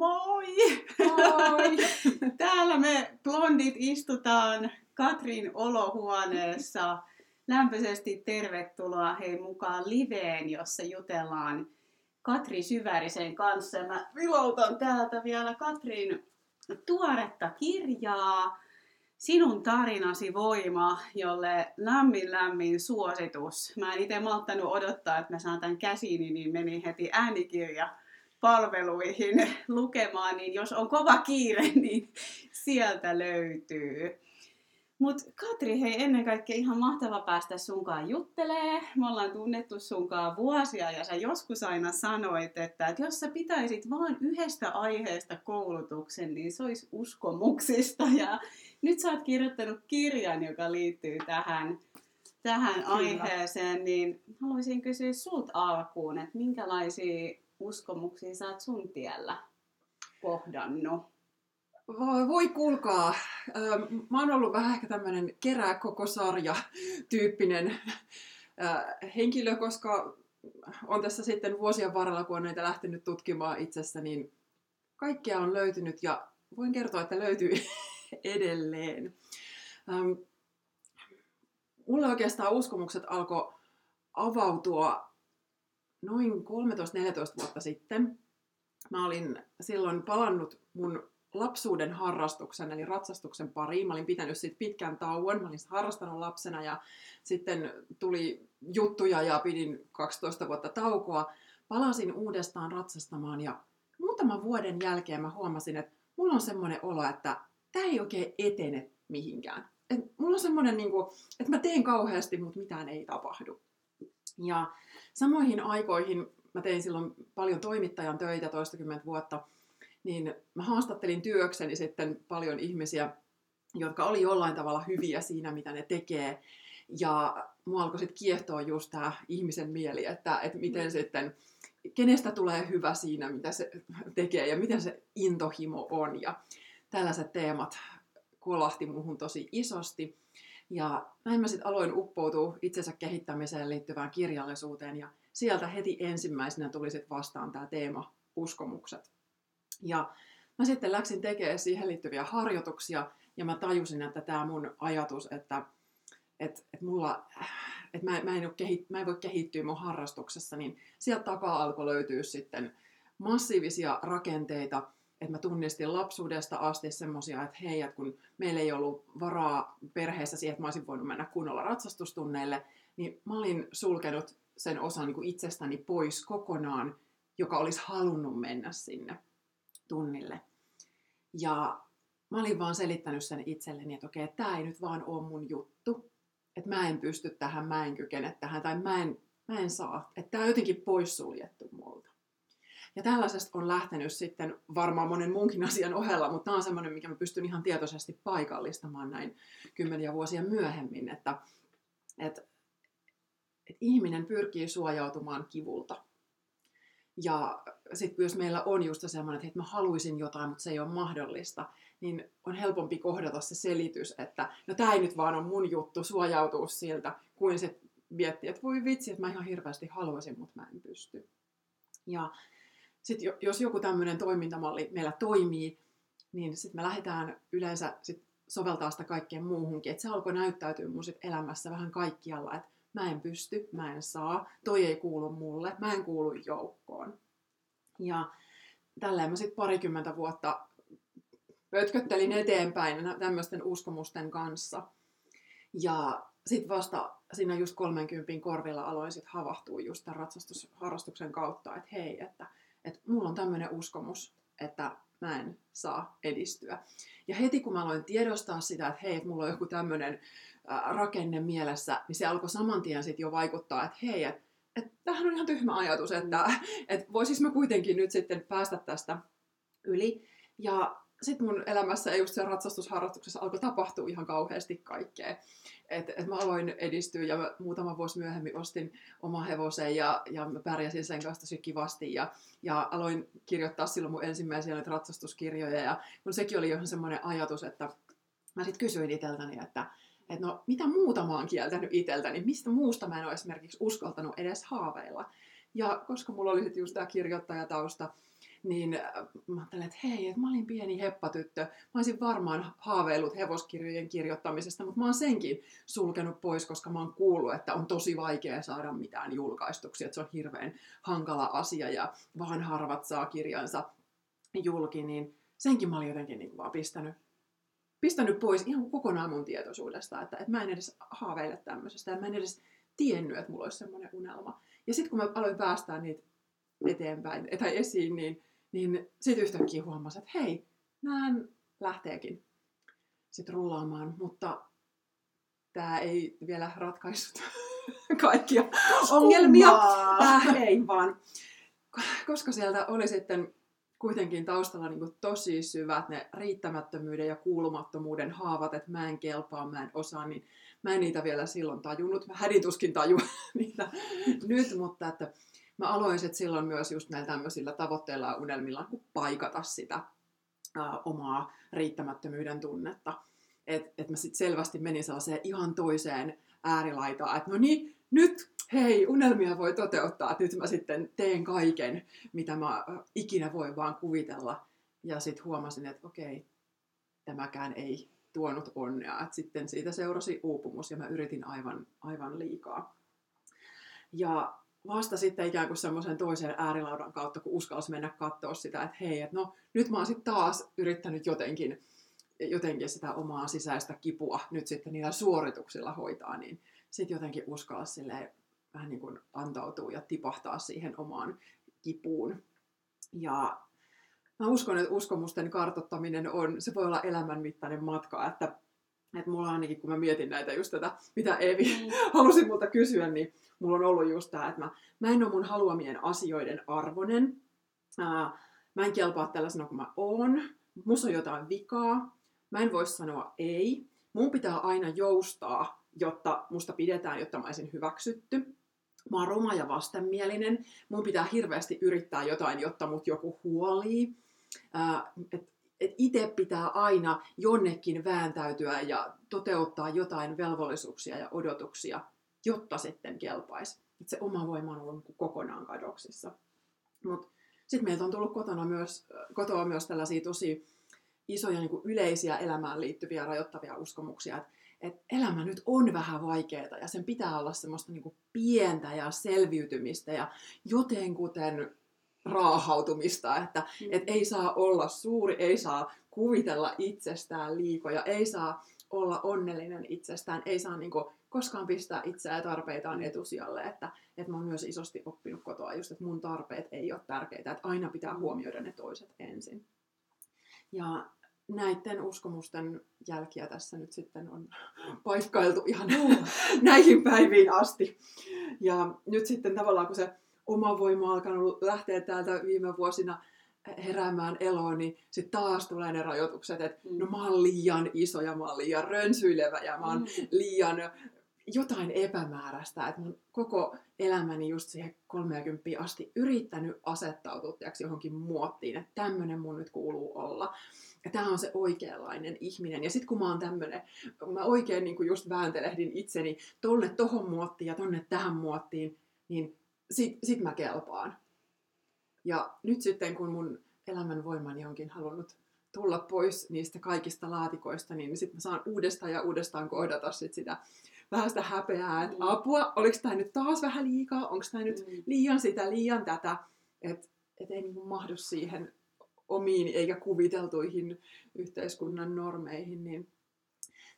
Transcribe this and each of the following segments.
Moi! Moi! Täällä me blondit istutaan Katrin olohuoneessa. Lämpöisesti tervetuloa hei mukaan liveen, jossa jutellaan Katri Syvärisen kanssa. Mä viloutan täältä vielä Katrin tuoretta kirjaa. Sinun tarinasi voima, jolle lämmin lämmin suositus. Mä en itse malttanut odottaa, että mä saan tämän käsiini, niin meni heti äänikirja palveluihin lukemaan, niin jos on kova kiire, niin sieltä löytyy. Mutta Katri, hei ennen kaikkea ihan mahtava päästä sunkaan juttelee. Me ollaan tunnettu sunkaan vuosia ja sä joskus aina sanoit, että, että jos sä pitäisit vain yhdestä aiheesta koulutuksen, niin se olisi uskomuksista. Ja nyt sä oot kirjoittanut kirjan, joka liittyy tähän, tähän Kyllä. aiheeseen, niin haluaisin kysyä sulta alkuun, että minkälaisia uskomuksia sä oot sun tiellä kohdannut? Voi, voi kuulkaa. Mä oon ollut vähän ehkä tämmöinen kerää koko sarja tyyppinen henkilö, koska on tässä sitten vuosien varrella, kun on näitä lähtenyt tutkimaan itsessä, niin kaikkea on löytynyt ja voin kertoa, että löytyy edelleen. Mulle oikeastaan uskomukset alkoi avautua noin 13-14 vuotta sitten. Mä olin silloin palannut mun lapsuuden harrastuksen, eli ratsastuksen pariin. Mä olin pitänyt siitä pitkän tauon, mä olin harrastanut lapsena ja sitten tuli juttuja ja pidin 12 vuotta taukoa. Palasin uudestaan ratsastamaan ja muutaman vuoden jälkeen mä huomasin, että mulla on semmoinen olo, että tämä ei oikein etene mihinkään. Et mulla on semmoinen, niin kuin, että mä teen kauheasti, mutta mitään ei tapahdu. Ja samoihin aikoihin mä tein silloin paljon toimittajan töitä toistakymmentä vuotta, niin mä haastattelin työkseni sitten paljon ihmisiä, jotka oli jollain tavalla hyviä siinä, mitä ne tekee. Ja mua alkoi sitten kiehtoa just tämä ihmisen mieli, että, että miten mm. sitten, kenestä tulee hyvä siinä, mitä se tekee ja miten se intohimo on. Ja tällaiset teemat kolahti muuhun tosi isosti. Ja näin mä sitten aloin uppoutua itsensä kehittämiseen liittyvään kirjallisuuteen ja sieltä heti ensimmäisenä tuli sitten vastaan tämä teema uskomukset. Ja mä sitten läksin tekemään siihen liittyviä harjoituksia ja mä tajusin, että tämä mun ajatus, että että et mulla, että mä, mä, en kehit, mä en voi kehittyä mun harrastuksessa, niin sieltä takaa alkoi löytyä sitten massiivisia rakenteita, että mä tunnistin lapsuudesta asti semmosia, että hei, että kun meillä ei ollut varaa perheessä siihen, että mä olisin voinut mennä kunnolla ratsastustunneille, niin mä olin sulkenut sen osan niin kuin itsestäni pois kokonaan, joka olisi halunnut mennä sinne tunnille. Ja mä olin vaan selittänyt sen itselleni, että okei, tämä ei nyt vaan ole mun juttu. Että mä en pysty tähän, mä en kykene tähän tai mä en, mä en saa. Että tämä on jotenkin poissuljettu multa. Ja tällaisesta on lähtenyt sitten varmaan monen muunkin asian ohella, mutta tämä on semmoinen, mikä mä pystyn ihan tietoisesti paikallistamaan näin kymmeniä vuosia myöhemmin, että, että, että ihminen pyrkii suojautumaan kivulta. Ja sitten jos meillä on just semmoinen, että mä haluaisin jotain, mutta se ei ole mahdollista, niin on helpompi kohdata se selitys, että no tämä ei nyt vaan ole mun juttu suojautua siltä, kuin se miettiä, että voi vitsi, että mä ihan hirveästi haluaisin, mutta mä en pysty. Ja sitten jos joku tämmöinen toimintamalli meillä toimii, niin sitten me lähdetään yleensä sit soveltaa sitä kaikkeen muuhunkin. Että se alkoi näyttäytyä mun sit elämässä vähän kaikkialla, että mä en pysty, mä en saa, toi ei kuulu mulle, mä en kuulu joukkoon. Ja tällä mä sitten parikymmentä vuotta pötköttelin eteenpäin tämmöisten uskomusten kanssa. Ja sitten vasta siinä just 30 korvilla aloin sitten havahtua just tämän ratsastusharrastuksen kautta, että hei, että, että mulla on tämmöinen uskomus, että mä en saa edistyä. Ja heti kun mä aloin tiedostaa sitä, että hei, että mulla on joku tämmöinen rakenne mielessä, niin se alkoi saman tien sitten jo vaikuttaa, että hei, että et, tämähän on ihan tyhmä ajatus, että et voisis mä kuitenkin nyt sitten päästä tästä yli. Ja sitten mun elämässä ja just se ratsastusharrastuksessa alkoi tapahtua ihan kauheasti kaikkea. Et, et mä aloin edistyä ja muutama vuosi myöhemmin ostin oma hevosen ja, ja mä pärjäsin sen kanssa tosi kivasti ja, ja aloin kirjoittaa silloin mun ensimmäisiä ratsastuskirjoja ja mun sekin oli ihan semmoinen ajatus, että mä sitten kysyin itseltäni, että että no mitä muuta mä oon kieltänyt itseltäni, mistä muusta mä en ole esimerkiksi uskaltanut edes haaveilla. Ja koska mulla oli sitten just tämä kirjoittajatausta, niin äh, mä ajattelin, että hei, että mä olin pieni heppatyttö. Mä olisin varmaan haaveillut hevoskirjojen kirjoittamisesta, mutta mä oon senkin sulkenut pois, koska mä oon kuullut, että on tosi vaikea saada mitään julkaistuksi, että se on hirveän hankala asia ja vaan harvat saa kirjansa julki, niin senkin mä olin jotenkin niin vaan pistänyt, pistänyt pois ihan kokonaan mun tietoisuudesta, että, että mä en edes haaveile tämmöisestä, ja mä en edes tiennyt, että mulla olisi semmoinen unelma. Ja sitten kun mä aloin päästää niitä eteenpäin tai esiin, niin, niin sitten yhtäkkiä huomasin, että hei, nämä lähteekin sitten rullaamaan, mutta tämä ei vielä ratkaissut kaikkia ongelmia. Äh, ei vaan, koska sieltä oli sitten kuitenkin taustalla niin kuin tosi syvät ne riittämättömyyden ja kuulumattomuuden haavat, että mä en kelpaa, mä en osaa, niin mä en niitä vielä silloin tajunnut. Mä hädituskin taju niitä nyt, mutta että mä aloin sitten silloin myös just näillä tämmöisillä tavoitteilla ja unelmilla niin paikata sitä ää, omaa riittämättömyyden tunnetta. Että et mä sitten selvästi menin sellaiseen ihan toiseen äärilaitaan, että no niin, nyt hei, unelmia voi toteuttaa, nyt mä sitten teen kaiken, mitä mä ikinä voin vaan kuvitella. Ja sitten huomasin, että okei, tämäkään ei tuonut onnea. Et sitten siitä seurasi uupumus ja mä yritin aivan, aivan liikaa. Ja vasta sitten ikään kuin semmoisen toisen äärilaudan kautta, kun uskalsi mennä katsoa sitä, että hei, että no nyt mä oon sitten taas yrittänyt jotenkin, jotenkin sitä omaa sisäistä kipua nyt sitten niillä suorituksilla hoitaa, niin sitten jotenkin uskalla silleen vähän niin kuin antautua ja tipahtaa siihen omaan kipuun. Ja mä uskon, että uskomusten kartottaminen on, se voi olla elämänmittainen matka, että, että mulla ainakin, kun mä mietin näitä just tätä, mitä Evi mm. halusi multa kysyä, niin mulla on ollut just tämä, että mä, mä en ole mun haluamien asioiden arvonen. Ää, mä en kelpaa tällaisena kuin mä oon. Musta on jotain vikaa. Mä en voi sanoa ei. Mun pitää aina joustaa, jotta musta pidetään, jotta mä olisin hyväksytty mä oon roma ja vastenmielinen, mun pitää hirveästi yrittää jotain, jotta mut joku huolii. että et itse pitää aina jonnekin vääntäytyä ja toteuttaa jotain velvollisuuksia ja odotuksia, jotta sitten kelpaisi. Et se oma voima on ollut kokonaan kadoksissa. Mutta sitten meiltä on tullut kotona myös, kotoa myös tällaisia tosi isoja niin yleisiä elämään liittyviä rajoittavia uskomuksia, että että elämä nyt on vähän vaikeaa ja sen pitää olla semmoista niin pientä ja selviytymistä ja jotenkuten raahautumista, että mm. et ei saa olla suuri, ei saa kuvitella itsestään liikoja, ei saa olla onnellinen itsestään, ei saa niin kuin, koskaan pistää itseä ja tarpeitaan mm. etusijalle, että, että mä oon myös isosti oppinut kotoa just, että mun tarpeet ei ole tärkeitä, että aina pitää huomioida ne toiset ensin. Ja näiden uskomusten jälkiä tässä nyt sitten on paikkailtu ihan näihin päiviin asti. Ja nyt sitten tavallaan kun se oma voima on alkanut lähteä täältä viime vuosina heräämään eloon, niin sitten taas tulee ne rajoitukset, että mm. no mä oon liian iso ja mä oon liian rönsyilevä ja mä oon mm. liian jotain epämääräistä, että mä koko elämäni just siihen 30 asti yrittänyt asettautua johonkin muottiin, että tämmöinen mun nyt kuuluu olla. Ja tämä on se oikeanlainen ihminen. Ja sitten kun mä oon tämmönen, mä oikein niin just vääntelehdin itseni tonne tohon muottiin ja tonne tähän muottiin, niin sit, sit mä kelpaan. Ja nyt sitten kun mun elämän voimani onkin halunnut tulla pois niistä kaikista laatikoista, niin sitten mä saan uudestaan ja uudestaan kohdata sit sitä vähän sitä häpeää, että mm. apua, oliko tämä nyt taas vähän liikaa, onko tämä nyt mm. liian sitä, liian tätä, että et ei niinku mahdu siihen omiin eikä kuviteltuihin yhteiskunnan normeihin, niin,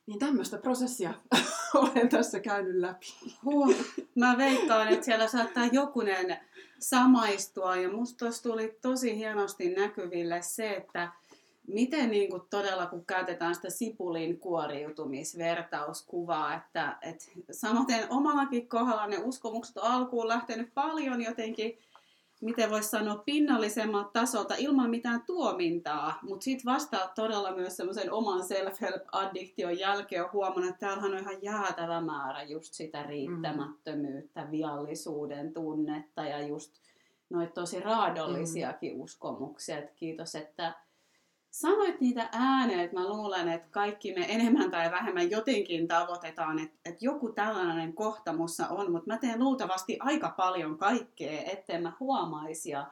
niin tämmöistä prosessia olen tässä käynyt läpi. Huh. Mä veikkaan, että siellä saattaa jokunen samaistua ja musta tuli tosi hienosti näkyville se, että miten niin kuin todella, kun käytetään sitä sipulin kuoriutumisvertauskuvaa, että, että samaten omallakin kohdalla ne uskomukset on alkuun lähtenyt paljon jotenkin miten voisi sanoa, pinnallisemmalta tasolta ilman mitään tuomintaa, mutta sitten vasta todella myös semmoisen oman self-help-addiktion jälkeen on huomannut, että täällähän on ihan jäätävä määrä just sitä riittämättömyyttä, viallisuuden tunnetta ja just noita tosi raadollisiakin mm. uskomuksia. Et kiitos, että sanoit niitä ääneen, että mä luulen, että kaikki me enemmän tai vähemmän jotenkin tavoitetaan, että, että joku tällainen kohta mussa on, mutta mä teen luultavasti aika paljon kaikkea, ettei mä huomaisi. Ja,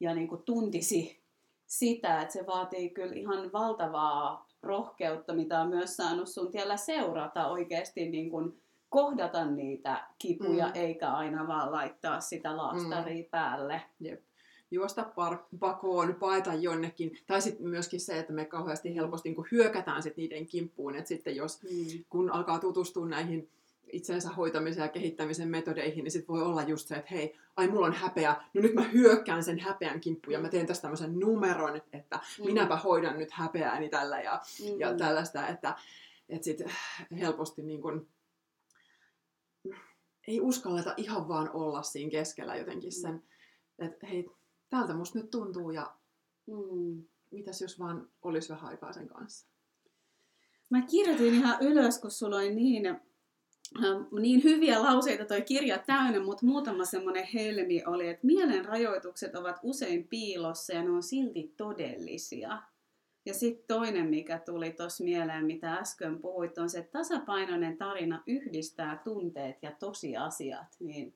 ja niin kuin tuntisi sitä, että se vaatii kyllä ihan valtavaa rohkeutta, mitä on myös saanut sun tiellä seurata oikeasti niin kuin kohdata niitä kipuja, mm. eikä aina vaan laittaa sitä laastaria mm. päälle. Jep. Juosta par- pakoon, paeta jonnekin. Tai sitten myöskin se, että me kauheasti helposti niin hyökätään sit niiden kimppuun. Että sitten jos, mm. kun alkaa tutustua näihin itsensä hoitamisen ja kehittämisen metodeihin, niin sitten voi olla just se, että hei, ai mulla on häpeä, no nyt mä hyökkään sen häpeän kimppuun ja mä teen tästä tämmöisen numeron, että mm. minäpä hoidan nyt häpeääni tällä ja, mm. ja tällaista, että, että sitten helposti niin kun, ei uskalleta ihan vaan olla siinä keskellä jotenkin sen, mm. että hei, tältä musta nyt tuntuu ja mm. mitäs jos vaan olisi vähän aikaa sen kanssa. Mä kirjoitin ihan ylös, kun sulla oli niin, äh, niin hyviä lauseita toi kirja täynnä, mutta muutama semmoinen helmi oli, että mielen rajoitukset ovat usein piilossa ja ne on silti todellisia. Ja sitten toinen, mikä tuli tuossa mieleen, mitä äsken puhuit, on se, että tasapainoinen tarina yhdistää tunteet ja tosiasiat. Niin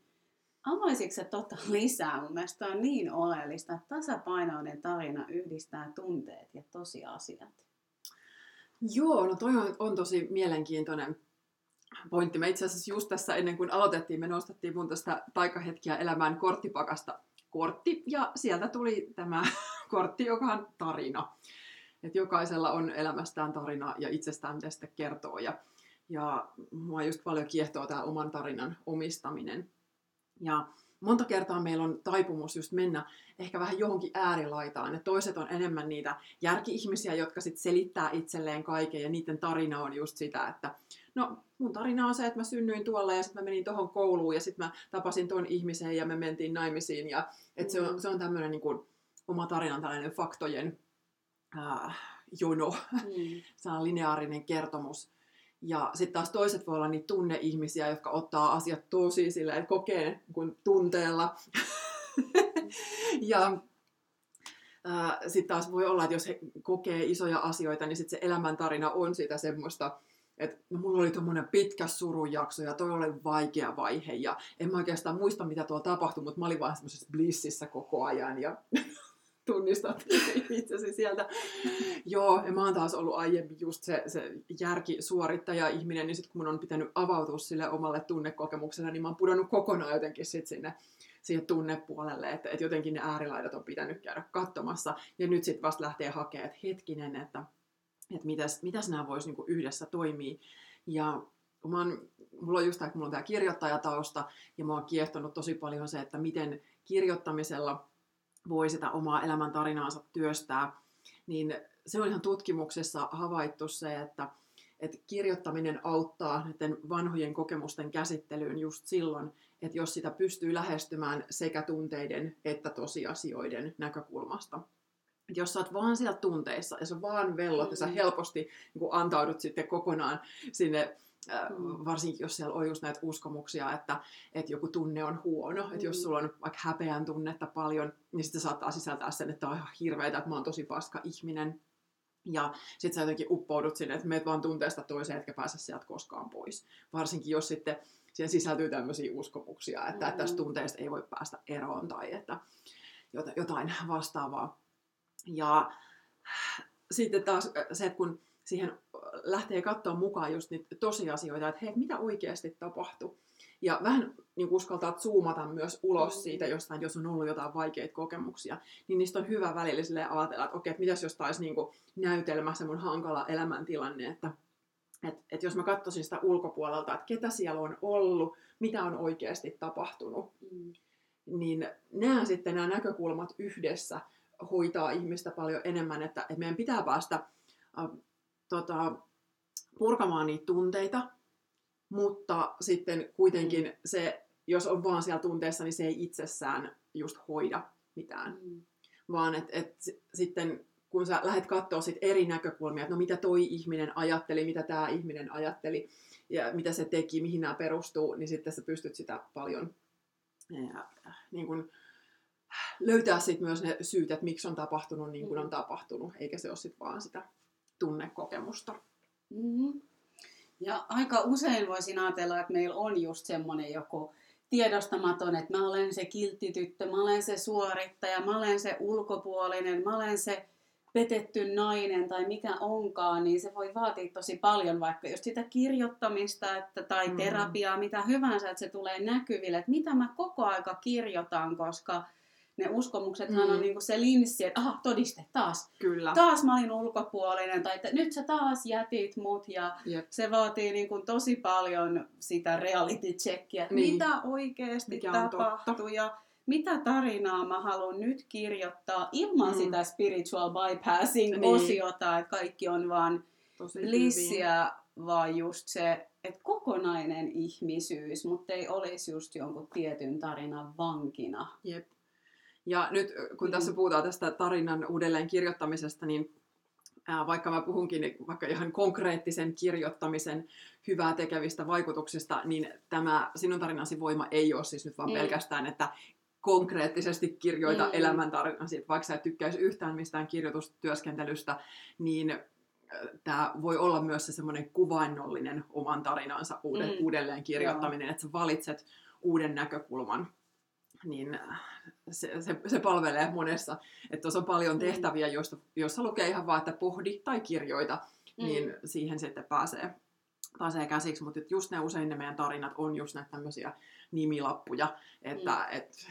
avaisitko se tota lisää? Mun mielestä on niin oleellista, että tasapainoinen tarina yhdistää tunteet ja tosiasiat. Joo, no toi on, on tosi mielenkiintoinen pointti. Me itse asiassa just tässä ennen kuin aloitettiin, me nostettiin mun tästä taikahetkiä elämään korttipakasta kortti, ja sieltä tuli tämä kortti, joka on tarina että jokaisella on elämästään tarina ja itsestään, sitten kertoo. Ja, ja mua just paljon kiehtoo tämä oman tarinan omistaminen. Ja monta kertaa meillä on taipumus just mennä ehkä vähän johonkin äärilaitaan. Et toiset on enemmän niitä järki-ihmisiä, jotka sitten selittää itselleen kaiken ja niiden tarina on just sitä, että no mun tarina on se, että mä synnyin tuolla ja sitten mä menin tuohon kouluun ja sitten mä tapasin ton ihmisen ja me mentiin naimisiin. Ja, et se on, se on tämmöinen niin oma tarinan tällainen faktojen äh, jono, mm. se on lineaarinen kertomus. Ja sitten taas toiset voi olla niitä tunneihmisiä, jotka ottaa asiat tosi silleen, kokee kun tunteella. ja sitten taas voi olla, että jos he kokee isoja asioita, niin sitten se elämäntarina on sitä semmoista, että no, mulla oli tuommoinen pitkä surujakso ja toi oli vaikea vaihe ja en mä oikeastaan muista mitä tuolla tapahtui, mutta mä olin vaan semmoisessa blississä koko ajan ja tunnistat itsesi sieltä. Joo, ja mä oon taas ollut aiemmin just se, se järkisuorittaja ihminen, niin sitten kun mun on pitänyt avautua sille omalle tunnekokemukselle, niin mä oon pudonnut kokonaan jotenkin sit sinne siihen tunnepuolelle, että, että jotenkin ne äärilaidat on pitänyt käydä katsomassa. Ja nyt sitten vasta lähtee hakemaan, että hetkinen, että, että mitäs, mitäs nämä vois niinku yhdessä toimia. Ja mä oon, mulla on just tämä, että mulla on tämä kirjoittajatausta, ja mä oon kiehtonut tosi paljon se, että miten kirjoittamisella voi sitä omaa elämäntarinaansa työstää, niin se on ihan tutkimuksessa havaittu se, että, että kirjoittaminen auttaa näiden vanhojen kokemusten käsittelyyn just silloin, että jos sitä pystyy lähestymään sekä tunteiden että tosiasioiden näkökulmasta. Et jos sä oot vaan siellä tunteissa ja sä vaan vellot ja sä mm. helposti niin antaudut sitten kokonaan sinne Mm. varsinkin jos siellä on just näitä uskomuksia, että, että joku tunne on huono. Mm. Että jos mm. sulla on vaikka häpeän tunnetta paljon, niin sitten saattaa sisältää sen, että on ihan hirveätä, että mä oon tosi paska ihminen. Ja sitten sä jotenkin uppoudut sinne, että meet vaan tunteesta toiseen, etkä pääse sieltä koskaan pois. Varsinkin jos sitten siihen sisältyy tämmöisiä uskomuksia, että, mm. että tästä tunteesta ei voi päästä eroon tai että jotain vastaavaa. Ja sitten taas se, että kun siihen lähtee katsoa mukaan just niitä tosiasioita, että hei, mitä oikeasti tapahtui. Ja vähän niin uskaltaa zoomata myös ulos mm. siitä jostain, jos on ollut jotain vaikeita kokemuksia, niin niistä on hyvä välillä ajatella, että okei, että mitäs jos taisi niin näytelmä se mun hankala elämäntilanne, että et, et jos mä katsoisin sitä ulkopuolelta, että ketä siellä on ollut, mitä on oikeasti tapahtunut, mm. niin nämä sitten nämä näkökulmat yhdessä hoitaa ihmistä paljon enemmän, että, että meidän pitää päästä äh, tota, purkamaan niitä tunteita, mutta sitten kuitenkin mm. se, jos on vaan siellä tunteessa, niin se ei itsessään just hoida mitään. Mm. Vaan että et, sitten kun sä lähdet katsoa sit eri näkökulmia, että no mitä toi ihminen ajatteli, mitä tämä ihminen ajatteli ja mitä se teki, mihin nämä perustuu, niin sitten sä pystyt sitä paljon ja, niin kun, löytää sit myös ne syyt, että miksi on tapahtunut niin kuin on mm. tapahtunut, eikä se ole sit vaan sitä tunnekokemusta. Mm-hmm. Ja aika usein voisin ajatella, että meillä on just semmoinen joku tiedostamaton, että mä olen se kilttityttö, mä olen se suorittaja, mä olen se ulkopuolinen, mä olen se petetty nainen tai mikä onkaan, niin se voi vaatia tosi paljon vaikka just sitä kirjoittamista että, tai mm. terapiaa, mitä hyvänsä, että se tulee näkyville, että mitä mä koko aika kirjoitan, koska ne uskomuksethan mm. on niinku se linssi, että aha, todiste taas. Kyllä. Taas mä olin ulkopuolinen, tai että nyt sä taas jätit mut, ja Jep. se vaatii niinku tosi paljon sitä reality checkia, niin. mitä oikeasti tapahtui, ja mitä tarinaa mä haluan nyt kirjoittaa ilman mm. sitä spiritual bypassing-osiota, niin. että kaikki on vaan Tosi lissiä, hyvin. vaan just se, että kokonainen ihmisyys, mutta ei olisi just jonkun tietyn tarinan vankina. Jep. Ja nyt kun tässä mm. puhutaan tästä tarinan uudelleen kirjoittamisesta, niin vaikka mä puhunkin vaikka ihan konkreettisen kirjoittamisen hyvää tekevistä vaikutuksista, niin tämä sinun tarinasi voima ei ole siis nyt vaan mm. pelkästään, että konkreettisesti kirjoita mm. elämäntarinasi, vaikka sä et tykkäisi yhtään mistään kirjoitustyöskentelystä, niin tämä voi olla myös se semmoinen kuvainnollinen oman tarinansa mm. uudelleen kirjoittaminen, että sä valitset uuden näkökulman niin se, se, se palvelee monessa. Että tuossa on paljon mm. tehtäviä, joista, joissa lukee ihan vaan, että pohdi tai kirjoita, mm. niin siihen sitten pääsee, pääsee käsiksi. Mutta just ne usein ne meidän tarinat on just näitä tämmöisiä nimilappuja, että mm. et,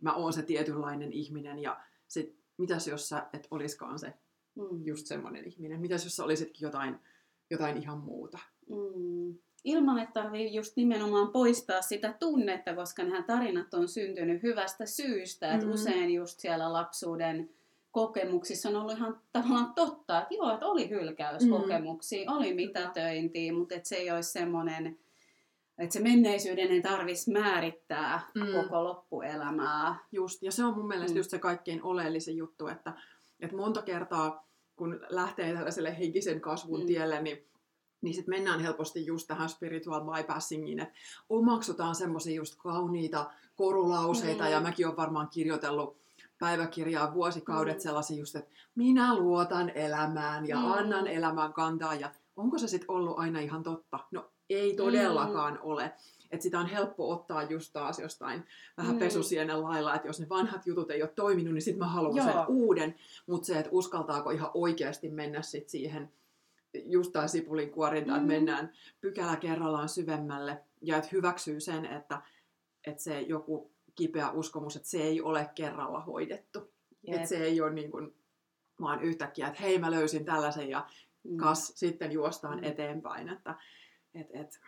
mä oon se tietynlainen ihminen ja sit, mitäs jos sä et oliskaan se mm. just semmoinen ihminen? Mitäs jos sä olisitkin jotain, jotain ihan muuta? Mm ilman, että tarvii just nimenomaan poistaa sitä tunnetta, koska nämä tarinat on syntynyt hyvästä syystä. Mm-hmm. Että usein just siellä lapsuuden kokemuksissa on ollut ihan tavallaan totta, että joo, että oli hylkäyskokemuksia, mm-hmm. oli mitätöintiä, mutta että se ei olisi semmoinen, että se menneisyyden ei tarvitsisi määrittää mm. koko loppuelämää. Just, ja se on mun mielestä mm. just se kaikkein oleellisin juttu, että, että monta kertaa kun lähtee tällaiselle henkisen kasvun mm. tielle, niin niin sitten mennään helposti just tähän spiritual bypassingiin, että omaksutaan semmoisia just kauniita korulauseita, mm. ja mäkin olen varmaan kirjoitellut päiväkirjaa vuosikaudet mm. sellaisia just, että minä luotan elämään ja mm. annan elämään kantaa, ja onko se sitten ollut aina ihan totta? No ei todellakaan mm. ole. Että sitä on helppo ottaa just taas jostain vähän mm. pesusienen lailla, että jos ne vanhat jutut ei ole toiminut, niin sitten mä haluan Joo. sen uuden. Mutta se, että uskaltaako ihan oikeasti mennä sit siihen just tämä sipulin kuorinta, mm. että mennään pykälä kerrallaan syvemmälle ja että hyväksyy sen, että, että se joku kipeä uskomus, että se ei ole kerralla hoidettu. Yep. Että se ei ole niin kuin, vaan yhtäkkiä, että hei mä löysin tällaisen ja mm. kas sitten juostaan mm. eteenpäin. Että, et, et.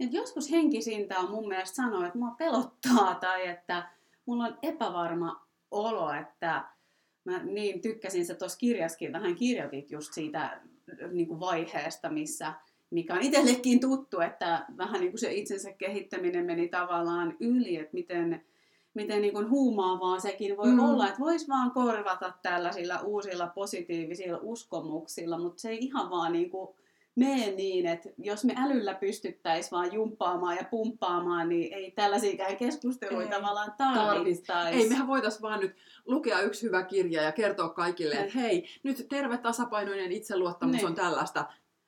Et joskus henkisintä on mun mielestä sanoa, että mua pelottaa tai että mulla on epävarma olo, että mä niin tykkäsin, että tuossa kirjaskin vähän kirjoitit just siitä niin kuin vaiheesta, missä, mikä on itsellekin tuttu, että vähän niin kuin se itsensä kehittäminen meni tavallaan yli, että miten, miten niin kuin huumaavaa sekin voi mm. olla, että voisi vaan korvata tällaisilla uusilla positiivisilla uskomuksilla, mutta se ei ihan vaan niin kuin mene niin, että jos me älyllä pystyttäisiin vaan jumppaamaan ja pumppaamaan, niin ei tällaisia keskusteluita ei, tavallaan tarvittaisi. Ei, mehän voitaisiin vaan nyt lukea yksi hyvä kirja ja kertoa kaikille, että hei, nyt terve tasapainoinen itseluottamus niin. on tällaista.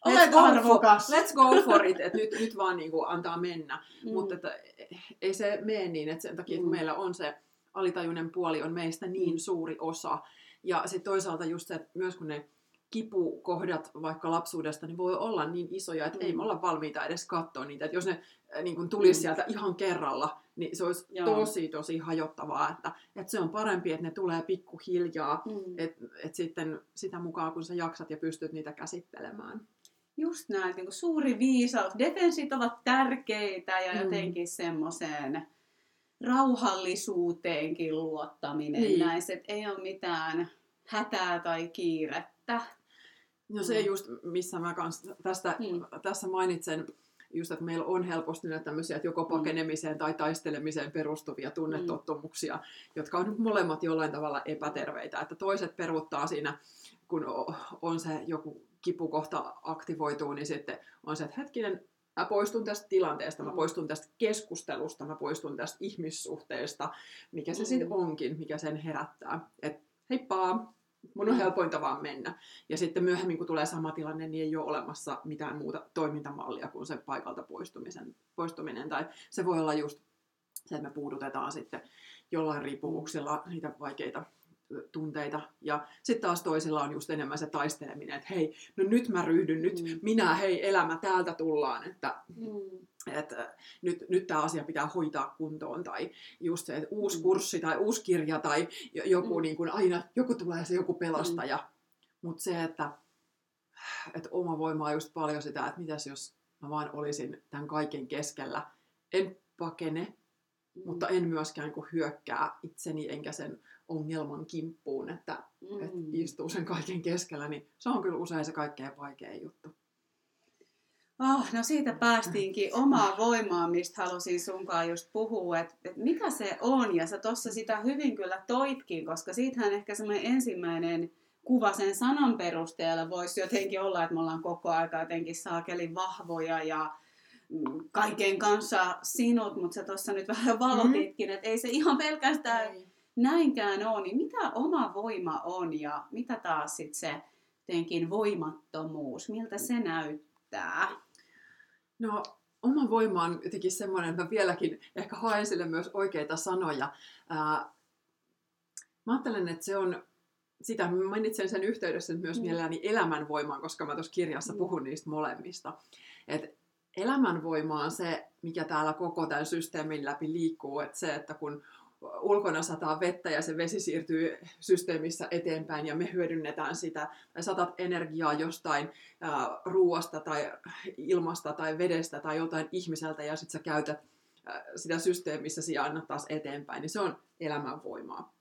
Let's Olet go arvokas. For, let's go for it, että nyt, nyt vaan niin kuin antaa mennä. Mm. Mutta että, ei se mene niin, että sen takia, että mm. meillä on se alitajuinen puoli on meistä niin mm. suuri osa. Ja sitten toisaalta just se, että myös kun ne kipukohdat vaikka lapsuudesta, niin voi olla niin isoja, että mm. ei me olla valmiita edes katsoa niitä. Että jos ne äh, niin kun tulisi mm. sieltä ihan kerralla, niin se olisi Joo. tosi, tosi hajottavaa. Että, että se on parempi, että ne tulee pikkuhiljaa, mm. että et sitten sitä mukaan, kun sä jaksat ja pystyt niitä käsittelemään. Just näin, niin suuri viisaus. Defensit ovat tärkeitä ja mm. jotenkin semmoiseen rauhallisuuteenkin luottaminen niin. näissä, ei ole mitään hätää tai kiirettä. No se mm. just, missä mä kans tästä, mm. tässä mainitsen, just, että meillä on helposti näitä tämmöisiä, että joko mm. pakenemiseen tai taistelemiseen perustuvia tunnetottumuksia, mm. jotka on molemmat jollain tavalla epäterveitä. Että toiset peruuttaa siinä, kun on se joku kipukohta aktivoituu, niin sitten on se, että hetkinen, mä poistun tästä tilanteesta, mä mm. poistun tästä keskustelusta, mä poistun tästä ihmissuhteesta, mikä se mm. sitten onkin, mikä sen herättää. Että heippa, mun on helpointa vaan mennä. Ja sitten myöhemmin, kun tulee sama tilanne, niin ei ole olemassa mitään muuta toimintamallia kuin se paikalta poistumisen, poistuminen. Tai se voi olla just Se, että me puudutetaan sitten jollain riippuvuuksilla niitä vaikeita tunteita. Ja sitten taas toisilla on just enemmän se taisteleminen, että hei, no nyt mä ryhdyn, nyt mm. minä, hei, elämä, täältä tullaan, että mm. et, nyt, nyt tämä asia pitää hoitaa kuntoon. Tai just se, että uusi mm. kurssi tai uusi kirja tai joku, mm. niin kuin aina, joku tulee se joku pelastaja. Mm. Mutta se, että, että oma voima on just paljon sitä, että mitäs jos mä vaan olisin tämän kaiken keskellä. En pakene, mm. mutta en myöskään niin hyökkää itseni enkä sen ongelman kimppuun, että, mm. että istuu sen kaiken keskellä, niin se on kyllä usein se kaikkein vaikein juttu. Oh, no siitä päästiinkin omaa voimaa, mistä halusin sunkaan just puhua, että, että mitä se on. Ja sä tuossa sitä hyvin kyllä toitkin, koska siitähän ehkä semmoinen ensimmäinen kuva sen sanan perusteella voisi jotenkin olla, että me ollaan koko aika jotenkin saakeli vahvoja ja mm, kaiken kanssa sinut, mutta sä tuossa nyt vähän valotitkin, mm. että ei se ihan pelkästään ei näinkään ole, niin mitä oma voima on ja mitä taas sit se jotenkin voimattomuus, miltä se näyttää? No oma voima on jotenkin semmoinen, että mä vieläkin ehkä haen sille myös oikeita sanoja. Ää, mä ajattelen, että se on sitä, mä mainitsen sen yhteydessä myös mm. mielelläni elämänvoimaan, koska mä tuossa kirjassa mm. puhun niistä molemmista. Et elämänvoima on se, mikä täällä koko tämän systeemin läpi liikkuu, että se, että kun ulkona sataa vettä ja se vesi siirtyy systeemissä eteenpäin ja me hyödynnetään sitä, tai satat energiaa jostain ää, ruuasta tai ilmasta tai vedestä tai jotain ihmiseltä ja sitten sä käytät ää, sitä systeemissä ja annat taas eteenpäin, niin se on elämänvoimaa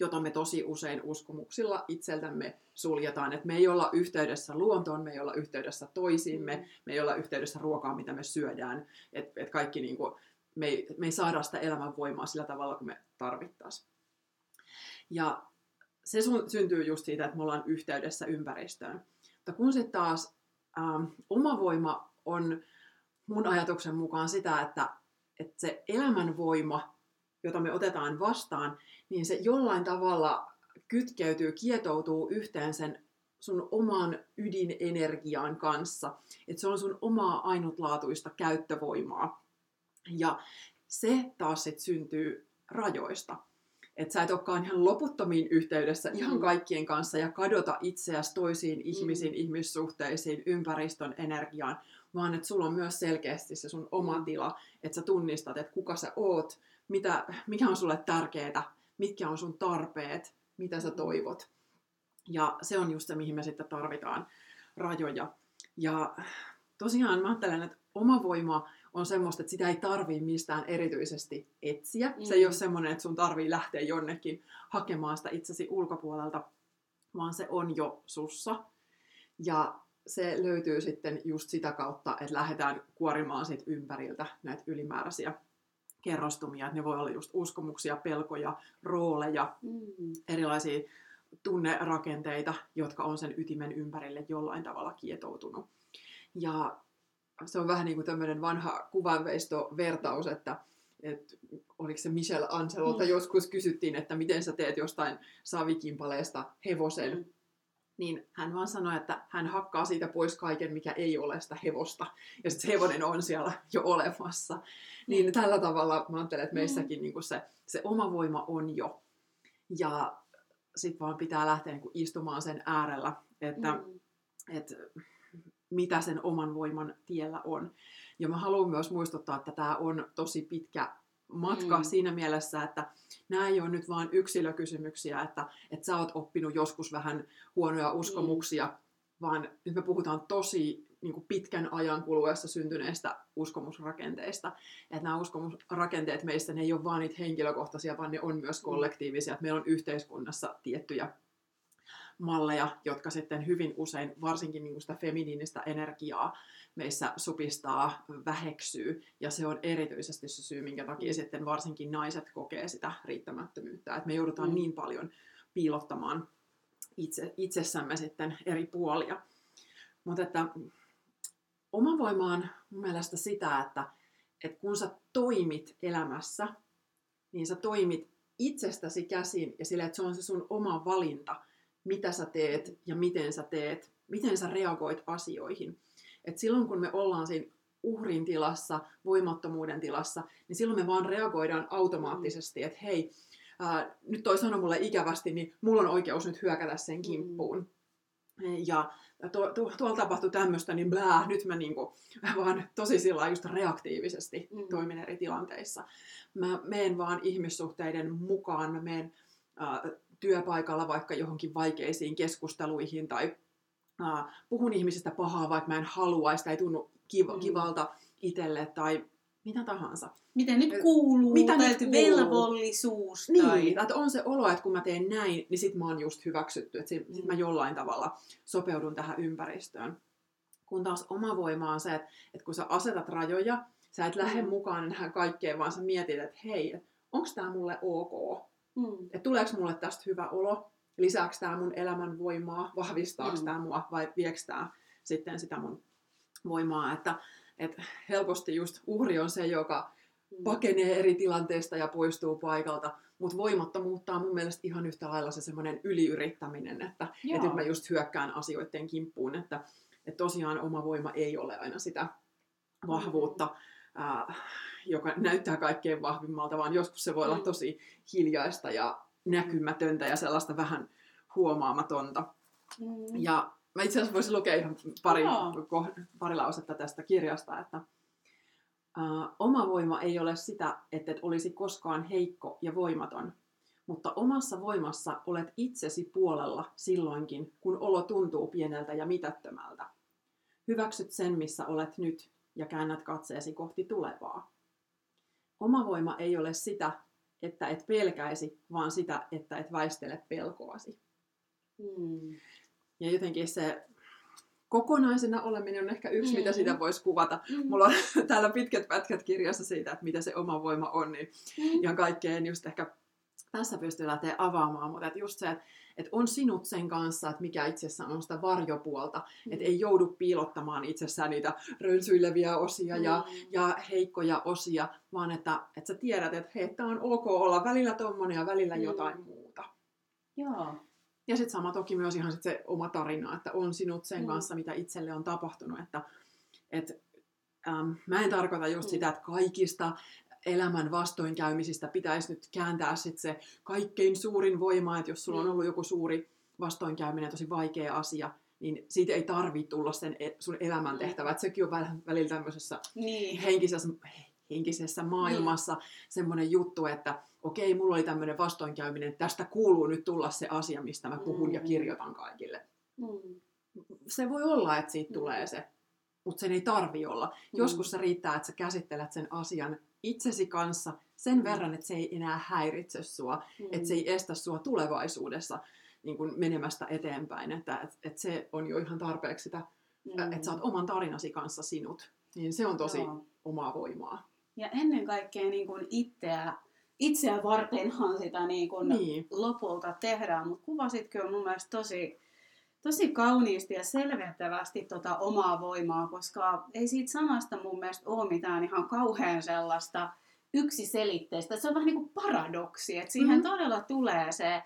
jota me tosi usein uskomuksilla itseltämme suljetaan. Että me ei olla yhteydessä luontoon, me ei olla yhteydessä toisiimme, me ei olla yhteydessä ruokaa, mitä me syödään. Että et kaikki niin kuin, me ei, me ei saada sitä elämänvoimaa sillä tavalla, kun me tarvittaisiin. Ja se syntyy just siitä, että me ollaan yhteydessä ympäristöön. Mutta kun sitten taas ähm, oma voima on mun ajatuksen mukaan sitä, että, että se elämänvoima, jota me otetaan vastaan, niin se jollain tavalla kytkeytyy, kietoutuu yhteen sen sun oman ydinenergiaan kanssa. Että se on sun omaa ainutlaatuista käyttövoimaa. Ja se taas sit syntyy rajoista. Että sä et olekaan ihan loputtomiin yhteydessä mm. ihan kaikkien kanssa ja kadota itseäsi toisiin mm. ihmisiin, ihmissuhteisiin, ympäristön energiaan, vaan että sulla on myös selkeästi se sun oma mm. tila, että sä tunnistat, että kuka sä oot, mitä, mikä on sulle tärkeää, mitkä on sun tarpeet, mitä sä mm. toivot. Ja se on just se, mihin me sitten tarvitaan rajoja. Ja tosiaan mä ajattelen, että oma voima on semmoista, että sitä ei tarvii mistään erityisesti etsiä. Mm. Se ei ole semmoinen, että sun tarvii lähteä jonnekin hakemaan sitä itsesi ulkopuolelta, vaan se on jo sussa. Ja se löytyy sitten just sitä kautta, että lähdetään kuorimaan sit ympäriltä näitä ylimääräisiä kerrostumia. Että ne voi olla just uskomuksia, pelkoja, rooleja, mm. erilaisia tunnerakenteita, jotka on sen ytimen ympärille jollain tavalla kietoutunut. Ja se on vähän niin kuin tämmöinen vanha kuvanveistovertaus, että, että oliko se Michel Angelolta mm. joskus kysyttiin, että miten sä teet jostain savikimpaleesta hevosen, mm. niin hän vaan sanoi, että hän hakkaa siitä pois kaiken, mikä ei ole sitä hevosta, ja sitten hevonen on siellä jo olemassa. Mm. Niin tällä tavalla mä ajattelen, että meissäkin mm. niin kuin se, se oma voima on jo, ja sitten vaan pitää lähteä niin kuin istumaan sen äärellä, että mm. et, mitä sen oman voiman tiellä on. Ja mä haluan myös muistuttaa, että tämä on tosi pitkä matka mm. siinä mielessä, että nämä ei ole nyt vain yksilökysymyksiä, että, että sä oot oppinut joskus vähän huonoja uskomuksia, mm. vaan nyt me puhutaan tosi niin kuin pitkän ajan kuluessa syntyneistä uskomusrakenteista. Että nämä uskomusrakenteet meistä ne ei ole vain niitä henkilökohtaisia, vaan ne on myös mm. kollektiivisia. Että meillä on yhteiskunnassa tiettyjä malleja, jotka sitten hyvin usein, varsinkin niin sitä feminiinistä energiaa meissä supistaa, väheksyy, ja se on erityisesti se syy, minkä takia sitten varsinkin naiset kokee sitä riittämättömyyttä, että me joudutaan mm. niin paljon piilottamaan itse, itsessämme sitten eri puolia. Mutta että oma voima on mun mielestä sitä, että, että kun sä toimit elämässä, niin sä toimit itsestäsi käsin ja sillä, että se on se sun oma valinta – mitä sä teet ja miten sä teet, miten sä reagoit asioihin. Et silloin kun me ollaan siinä uhrin tilassa, voimattomuuden tilassa, niin silloin me vaan reagoidaan automaattisesti, että hei, ää, nyt toi sanoi mulle ikävästi, niin mulla on oikeus nyt hyökätä sen kimppuun. Ja to, to, tuolla tapahtui tämmöistä, niin blää, nyt mä niinku, vaan tosi sillä just reaktiivisesti mm. toimin eri tilanteissa. Mä menen vaan ihmissuhteiden mukaan, mä menen äh, työpaikalla vaikka johonkin vaikeisiin keskusteluihin tai äh, puhun ihmisistä pahaa, vaikka mä en halua, sitä ei tunnu kiva, mm. kivalta itselle tai mitä tahansa. Miten nyt kuuluu, mitä tai nyt kuuluu. velvollisuus. Niin, tai... että on se olo, että kun mä teen näin, niin sit mä oon just hyväksytty, että sit, mm. sit mä jollain tavalla sopeudun tähän ympäristöön. Kun taas oma voima on se, että, että kun sä asetat rajoja, sä et lähde mm. mukaan tähän kaikkeen, vaan sä mietit, että hei, onko tämä mulle ok? Mm. Että tuleeko mulle tästä hyvä olo? Lisääkö tämä mun elämän voimaa? Vahvistaako mm. tämä mua vai viekö tämä sitten sitä mun voimaa? Että, että helposti just uhri on se, joka mm. pakenee eri tilanteista ja poistuu paikalta, mutta voimattomuutta on mun mielestä ihan yhtä lailla se semmoinen yliyrittäminen, että, että nyt mä just hyökkään asioiden kimppuun, että, että tosiaan oma voima ei ole aina sitä vahvuutta, mm äh, joka näyttää kaikkein vahvimmalta, vaan joskus se voi olla mm. tosi hiljaista ja näkymätöntä ja sellaista vähän huomaamatonta. Mm. Ja mä itse asiassa voisin lukea ihan pari, no. pari lausetta tästä kirjasta, että uh, oma voima ei ole sitä, että et olisi koskaan heikko ja voimaton, mutta omassa voimassa olet itsesi puolella silloinkin, kun olo tuntuu pieneltä ja mitättömältä. Hyväksyt sen, missä olet nyt ja käännät katseesi kohti tulevaa. Oma voima ei ole sitä, että et pelkäisi, vaan sitä, että et väistele pelkoasi. Hmm. Ja jotenkin se kokonaisena oleminen on ehkä yksi, mm. mitä sitä voisi kuvata. Mm. Mulla on täällä pitkät pätkät kirjassa siitä, että mitä se oma voima on, niin mm. ihan kaikkeen just ehkä tässä pystyy lähteä avaamaan, mutta just se, että että on sinut sen kanssa, että mikä itsessään on sitä varjopuolta, mm. että ei joudu piilottamaan itsessään niitä rönsyileviä osia mm. ja, ja heikkoja osia, vaan että, että sä tiedät, että hei, tämä on ok olla välillä tommonen ja välillä mm. jotain muuta. Joo. Ja sitten sama toki myös ihan sit se oma tarina, että on sinut sen mm. kanssa, mitä itselle on tapahtunut, että et, ähm, mä en tarkoita just mm. sitä, että kaikista elämän vastoinkäymisistä pitäisi nyt kääntää sit se kaikkein suurin voima, että jos sulla on mm. ollut joku suuri vastoinkäyminen, tosi vaikea asia, niin siitä ei tarvitse tulla sen e, sun elämäntehtävä. Mm. Että sekin on välillä tämmöisessä niin. henkisessä, henkisessä maailmassa niin. semmoinen juttu, että okei, mulla oli tämmöinen vastoinkäyminen, tästä kuuluu nyt tulla se asia, mistä mä puhun mm. ja kirjoitan kaikille. Mm. Se voi olla, että siitä mm. tulee se, mutta sen ei tarvi olla. Mm. Joskus se riittää, että sä käsittelet sen asian itsesi kanssa sen mm. verran, että se ei enää häiritse sua, mm. että se ei estä sua tulevaisuudessa niin kuin menemästä eteenpäin, että et, et se on jo ihan tarpeeksi sitä, mm. että sä oot oman tarinasi kanssa sinut, niin se on tosi Joo. omaa voimaa. Ja ennen kaikkea niin kuin itseä, itseä vartenhan sitä niin kuin niin. lopulta tehdään, mutta kuvasitkin on mun mielestä tosi, tosi kauniisti ja selventävästi tota omaa voimaa, koska ei siitä sanasta mun mielestä ole mitään ihan kauhean sellaista yksiselitteistä. Se on vähän niin kuin paradoksi, että siihen mm-hmm. todella tulee se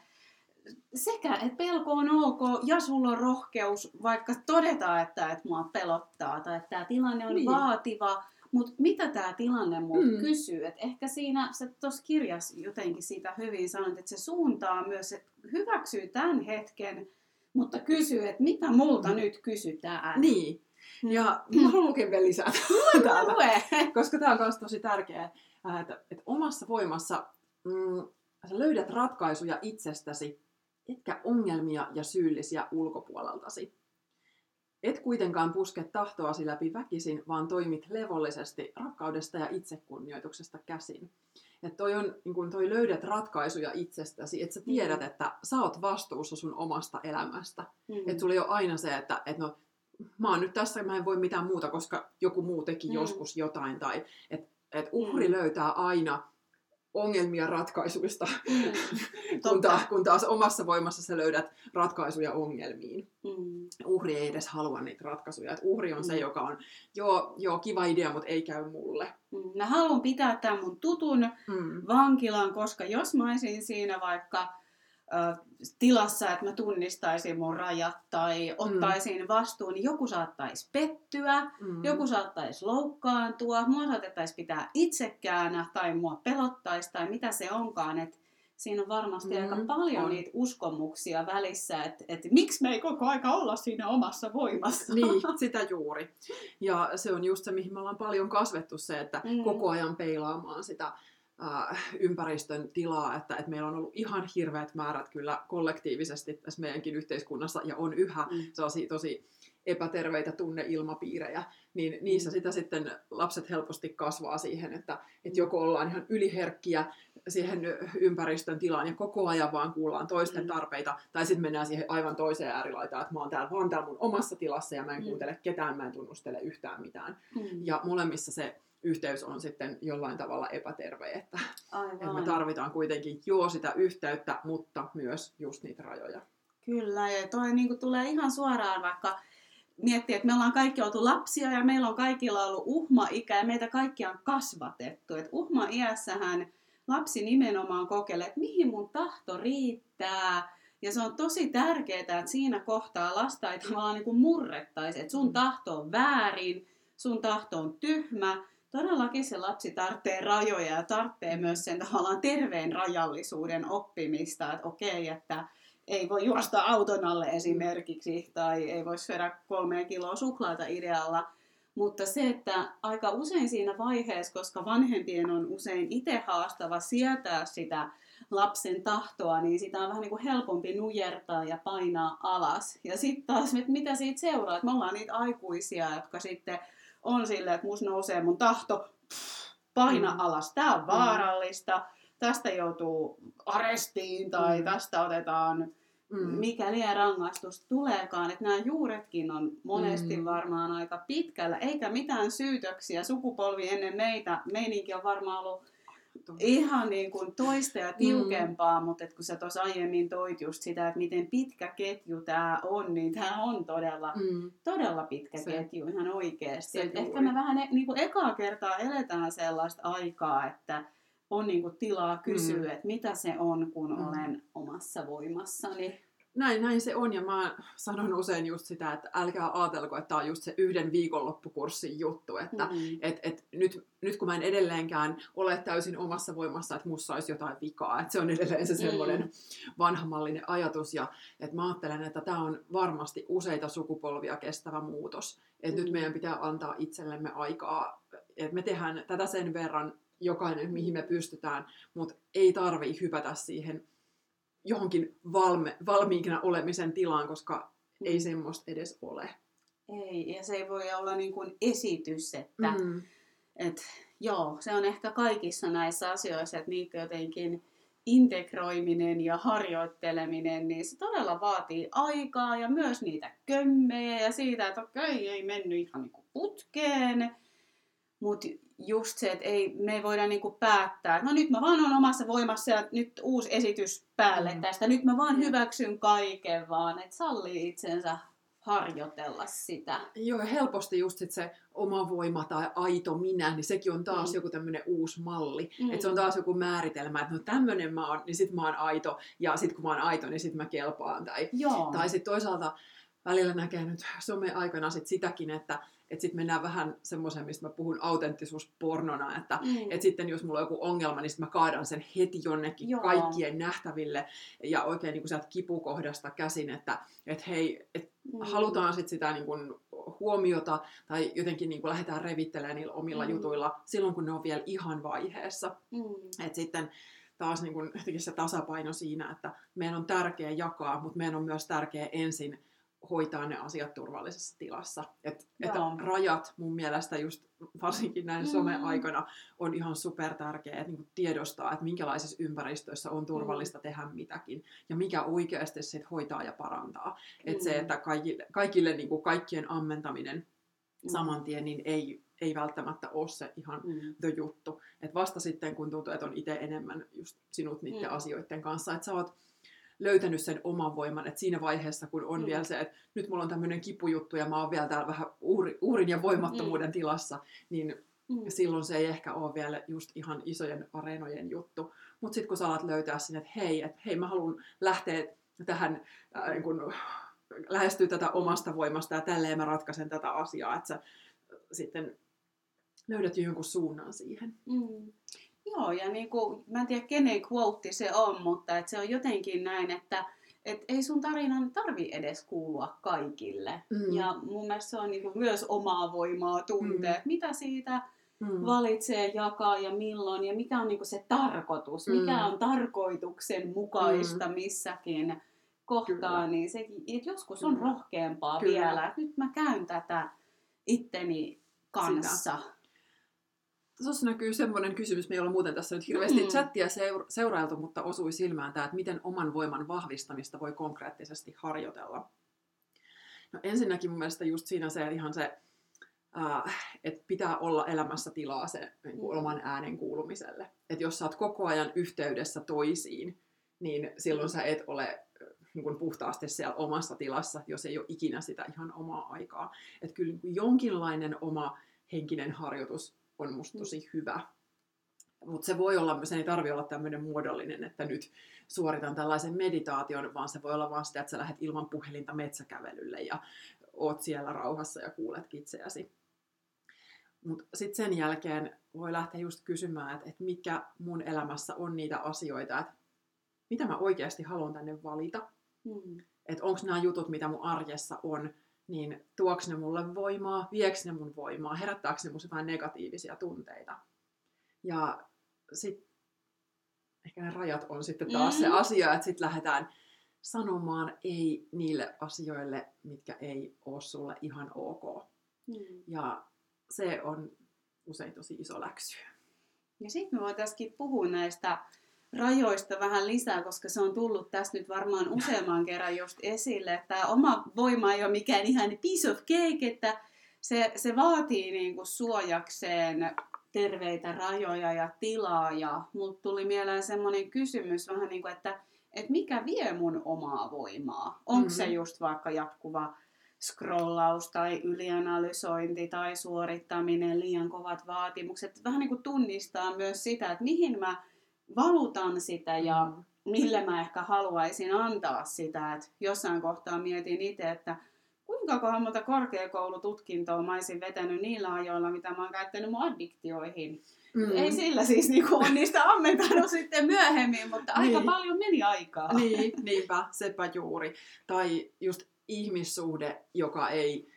sekä, että pelko on ok ja sulla on rohkeus vaikka todeta, että, että mua pelottaa tai että tämä tilanne on niin. vaativa, mutta mitä tämä tilanne multa mm. kysyy? Et ehkä siinä, sä tuossa kirjassa jotenkin siitä hyvin sanoit, että se suuntaa myös, että hyväksyy tämän hetken, mutta kysyy, että mitä multa mm. nyt kysytään. Niin. Ja mä haluan lukea vielä lisää täältä, koska tämä on myös tosi tärkeää, että, että omassa voimassa mm, sä löydät ratkaisuja itsestäsi, etkä ongelmia ja syyllisiä ulkopuoleltasi. Et kuitenkaan puske tahtoasi läpi väkisin, vaan toimit levollisesti rakkaudesta ja itsekunnioituksesta käsin. Että toi, on, niin kun toi löydät ratkaisuja itsestäsi, että sä mm. tiedät, mm. että sä oot vastuussa sun omasta elämästä. Mm. Että sulla ei ole aina se, että, että no, mä oon nyt tässä, mä en voi mitään muuta, koska joku muu teki mm. joskus jotain. Tai että et uhri mm. löytää aina ongelmia ratkaisuista, mm. kun, taas, kun taas omassa voimassa sä löydät ratkaisuja ongelmiin. Mm. Uhri ei edes halua niitä ratkaisuja. Et uhri on mm. se, joka on, joo, joo, kiva idea, mutta ei käy mulle. Mm. Mä haluan pitää tämän mun tutun mm. vankilan, koska jos mä olisin siinä vaikka tilassa, että mä tunnistaisin mun rajat tai ottaisin mm. vastuun, niin joku saattaisi pettyä, mm. joku saattaisi loukkaantua, mua saatettaisiin pitää itsekäänä tai mua pelottaisi tai mitä se onkaan, että siinä on varmasti mm, aika paljon on. niitä uskomuksia välissä, että, että miksi me ei koko aika olla siinä omassa voimassa. Niin, sitä juuri. Ja se on just se, mihin me ollaan paljon kasvettu se, että mm. koko ajan peilaamaan sitä ympäristön tilaa, että, että meillä on ollut ihan hirveät määrät kyllä kollektiivisesti tässä meidänkin yhteiskunnassa ja on yhä mm. sellaisia tosi epäterveitä tunneilmapiirejä, niin niissä sitä sitten lapset helposti kasvaa siihen, että, että joko ollaan ihan yliherkkiä siihen ympäristön tilaan ja koko ajan vaan kuullaan toisten mm. tarpeita, tai sitten mennään siihen aivan toiseen äärilaitaan, että mä oon täällä vaan täällä mun omassa tilassa ja mä en mm. kuuntele ketään, mä en tunnustele yhtään mitään. Mm. Ja molemmissa se yhteys on sitten jollain tavalla epäterve, että, että me tarvitaan kuitenkin joo sitä yhteyttä, mutta myös just niitä rajoja. Kyllä, ja toi niin kuin tulee ihan suoraan vaikka miettiä, että me ollaan kaikki oltu lapsia ja meillä on kaikilla ollut uhma-ikä ja meitä kaikkia on kasvatettu. Että uhma-iässähän lapsi nimenomaan kokeilee, että mihin mun tahto riittää. Ja se on tosi tärkeää, että siinä kohtaa lasta ei tavallaan niin murrettaisi, että sun tahto on väärin, sun tahto on tyhmä. Todellakin se lapsi tarvitsee rajoja ja tarvitsee myös sen tavallaan terveen rajallisuuden oppimista, että okei, että ei voi juosta auton alle esimerkiksi, tai ei voi syödä kolmea kiloa suklaata idealla. Mutta se, että aika usein siinä vaiheessa, koska vanhempien on usein itse haastava sietää sitä lapsen tahtoa, niin sitä on vähän niin kuin helpompi nujertaa ja painaa alas. Ja sitten taas, että mitä siitä seuraa, että me ollaan niitä aikuisia, jotka sitten on silleen, että musta nousee mun tahto, paina mm. alas, tämä on mm. vaarallista. Mm tästä joutuu arestiin tai mm. tästä otetaan mm. mikäli rangaistus tuleekaan. Että nämä juuretkin on monesti mm. varmaan aika pitkällä, eikä mitään syytöksiä. Sukupolvi ennen meitä, meininki on varmaan ollut ihan niin kuin toista ja mm. tiukempaa, mm. mutta et kun sä tuossa aiemmin toit just sitä, että miten pitkä ketju tämä on, niin tämä on todella, mm. todella pitkä Se. ketju ihan oikeasti. ehkä me vähän e- niin kuin ekaa kertaa eletään sellaista aikaa, että on niin kuin tilaa kysyä, mm. että mitä se on, kun mm. olen omassa voimassani. Näin, näin se on, ja mä sanon usein just sitä, että älkää ajatelko, että tämä on just se yhden viikonloppukurssin juttu, että mm. et, et nyt, nyt kun mä en edelleenkään ole täysin omassa voimassa, että mussa olisi jotain vikaa, että se on edelleen se semmoinen mm. vanhamallinen ajatus, ja että mä ajattelen, että tämä on varmasti useita sukupolvia kestävä muutos, että mm. nyt meidän pitää antaa itsellemme aikaa, että me tehdään tätä sen verran jokainen, mihin me pystytään, mutta ei tarvii hypätä siihen johonkin valme, valmiina olemisen tilaan, koska mm. ei semmoista edes ole. Ei, ja se ei voi olla niin kuin esitys, että mm. et, joo, se on ehkä kaikissa näissä asioissa, että niitä jotenkin integroiminen ja harjoitteleminen, niin se todella vaatii aikaa ja myös niitä kömmejä ja siitä, että okei, ei mennyt ihan niin kuin putkeen, mutta just se, että ei, me ei voida niinku päättää, että no nyt mä vaan on omassa voimassa ja nyt uusi esitys päälle mm. tästä. Nyt mä vaan hyväksyn kaiken vaan, että sallii itsensä harjoitella sitä. Joo, ja helposti just sit se oma voima tai aito minä, niin sekin on taas mm. joku tämmöinen uusi malli. Mm. Että se on taas joku määritelmä, että no tämmöinen mä oon, niin sit mä oon aito, ja sit kun mä oon aito, niin sit mä kelpaan. Tai, Joo. tai sit toisaalta välillä näkee nyt some-aikana sit sitäkin, että että sitten mennään vähän semmoiseen, mistä mä puhun autenttisuuspornona, että mm. et sitten jos mulla on joku ongelma, niin sitten mä kaadan sen heti jonnekin Joo. kaikkien nähtäville ja oikein niin kuin sieltä kipukohdasta käsin, että et hei, et mm. halutaan sitten sitä niin kuin huomiota tai jotenkin niin kuin lähdetään revittelemään niillä omilla mm. jutuilla silloin, kun ne on vielä ihan vaiheessa. Mm. Että sitten taas niin kuin, se tasapaino siinä, että meidän on tärkeä jakaa, mutta meidän on myös tärkeä ensin hoitaa ne asiat turvallisessa tilassa. Et, että rajat mun mielestä just varsinkin näin mm. some-aikana on ihan super tärkeää että niinku tiedostaa, että minkälaisissa ympäristöissä on turvallista mm. tehdä mitäkin ja mikä oikeasti sit hoitaa ja parantaa. Mm. Että se, että kaikille, kaikille niinku kaikkien ammentaminen mm. saman tien, niin ei, ei välttämättä ole se ihan mm. the juttu. Et vasta sitten, kun tuntuu, että on itse enemmän just sinut niiden mm. asioiden kanssa, että sä oot löytänyt sen oman voiman, että siinä vaiheessa, kun on mm. vielä se, että nyt mulla on tämmöinen kipujuttu ja mä oon vielä täällä vähän uhri, uhrin ja voimattomuuden mm. tilassa, niin Mm. Silloin se ei ehkä ole vielä just ihan isojen areenojen juttu. Mutta sitten kun sä alat löytää sinne, että hei, että hei mä haluan lähteä tähän, äh, niin kun, lähestyä tätä omasta voimasta ja tälleen mä ratkaisen tätä asiaa, että sä sitten löydät jo jonkun suunnan siihen. Mm. Joo, ja niin kuin, mä en tiedä kenen quote se on, mutta et se on jotenkin näin, että et ei sun tarinan tarvi edes kuulua kaikille. Mm. Ja mun mielestä se on niin kuin myös omaa voimaa tuntea, Mm. että mitä siitä Mm. valitsee jakaa ja milloin ja mikä on niin kuin se tarkoitus, mikä Mm. on tarkoituksen mukaista missäkin kohtaa, Kyllä. niin sekin, että joskus on Kyllä. rohkeampaa Kyllä. vielä, että nyt mä käyn tätä itteni kanssa. Tuossa näkyy semmoinen kysymys, me ei olla muuten tässä nyt hirveästi Mm. chattia seur- seurailtu, mutta osui silmään tämä, että miten oman voiman vahvistamista voi konkreettisesti harjoitella. No ensinnäkin mun mielestä just siinä se ihan se, äh, että pitää olla elämässä tilaa se niin kuin Mm. oman äänen kuulumiselle. Että jos sä oot koko ajan yhteydessä toisiin, niin silloin sä et ole äh, niin kuin puhtaasti siellä omassa tilassa, jos ei ole ikinä sitä ihan omaa aikaa. Että kyllä niin kuin jonkinlainen oma henkinen harjoitus on musta tosi hyvä. Mutta se voi olla, sen ei tarvi olla tämmöinen muodollinen, että nyt suoritan tällaisen meditaation, vaan se voi olla vaan sitä, että sä lähdet ilman puhelinta metsäkävelylle ja oot siellä rauhassa ja kuulet itseäsi. Mutta sitten sen jälkeen voi lähteä just kysymään, että, että mikä mun elämässä on niitä asioita, että mitä mä oikeasti haluan tänne valita. Mm. Että onko nämä jutut, mitä mun arjessa on, niin tuoks ne mulle voimaa, vieks ne mun voimaa, herättääkö ne mun jotain negatiivisia tunteita. Ja sitten ehkä ne rajat on sitten taas mm. se asia, että sitten lähdetään sanomaan ei niille asioille, mitkä ei ole sulle ihan ok. Mm. Ja se on usein tosi iso läksy. Ja sitten me voitaisiin puhua näistä rajoista vähän lisää, koska se on tullut tässä nyt varmaan useamman kerran just esille, että tämä oma voima ei ole mikään ihan piece of cake, että se, se vaatii niinku suojakseen terveitä rajoja ja tilaa. Ja mulle tuli mieleen semmoinen kysymys vähän niin kuin, että, että mikä vie mun omaa voimaa? Onko se Mhm. just vaikka jatkuva scrollaus tai ylianalysointi tai suorittaminen, liian kovat vaatimukset. Vähän niin kuin tunnistaa myös sitä, että mihin mä valutan sitä ja Mm. millä mä ehkä haluaisin antaa sitä. Että jossain kohtaa mietin itse, että kuinka kohan monta korkeakoulututkintoa mä olisin vetänyt niillä ajoilla, mitä mä oon käyttänyt mun addiktioihin. Mm. Ei sillä siis niinku on niistä ammentanut sitten myöhemmin, mutta aika Niin. paljon meni aikaa. Niin, niinpä, sepä juuri. Tai just ihmissuhde, joka ei,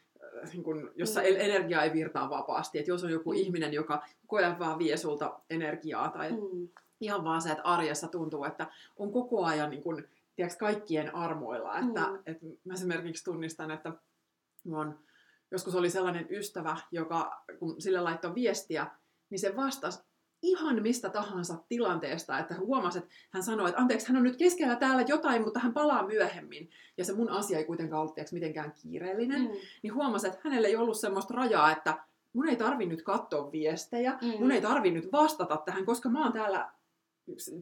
äh, niin kun, jossa Mm. energia ei virtaa vapaasti. Et jos on joku Mm. mm. ihminen, joka koko ajan vaan vie sulta energiaa, tai mm. Ihan vaan se, että arjessa tuntuu, että on koko ajan niin kun, tiedätkö, kaikkien armoilla. Että, Mm. et mä esimerkiksi tunnistan, että mun, joskus oli sellainen ystävä, joka kun sille laittoi viestiä, niin se vastasi ihan mistä tahansa tilanteesta, että huomasi, että hän sanoi, että anteeksi, hän on nyt keskellä täällä jotain, mutta hän palaa myöhemmin. Ja se mun asia ei kuitenkaan ollut tiedätkö, mitenkään kiireellinen. Mm. Niin huomasi, että hänellä ei ollut semmoista rajaa, että mun ei tarvi nyt katsoa viestejä, Mm. mun ei tarvi nyt vastata tähän, koska mä oon täällä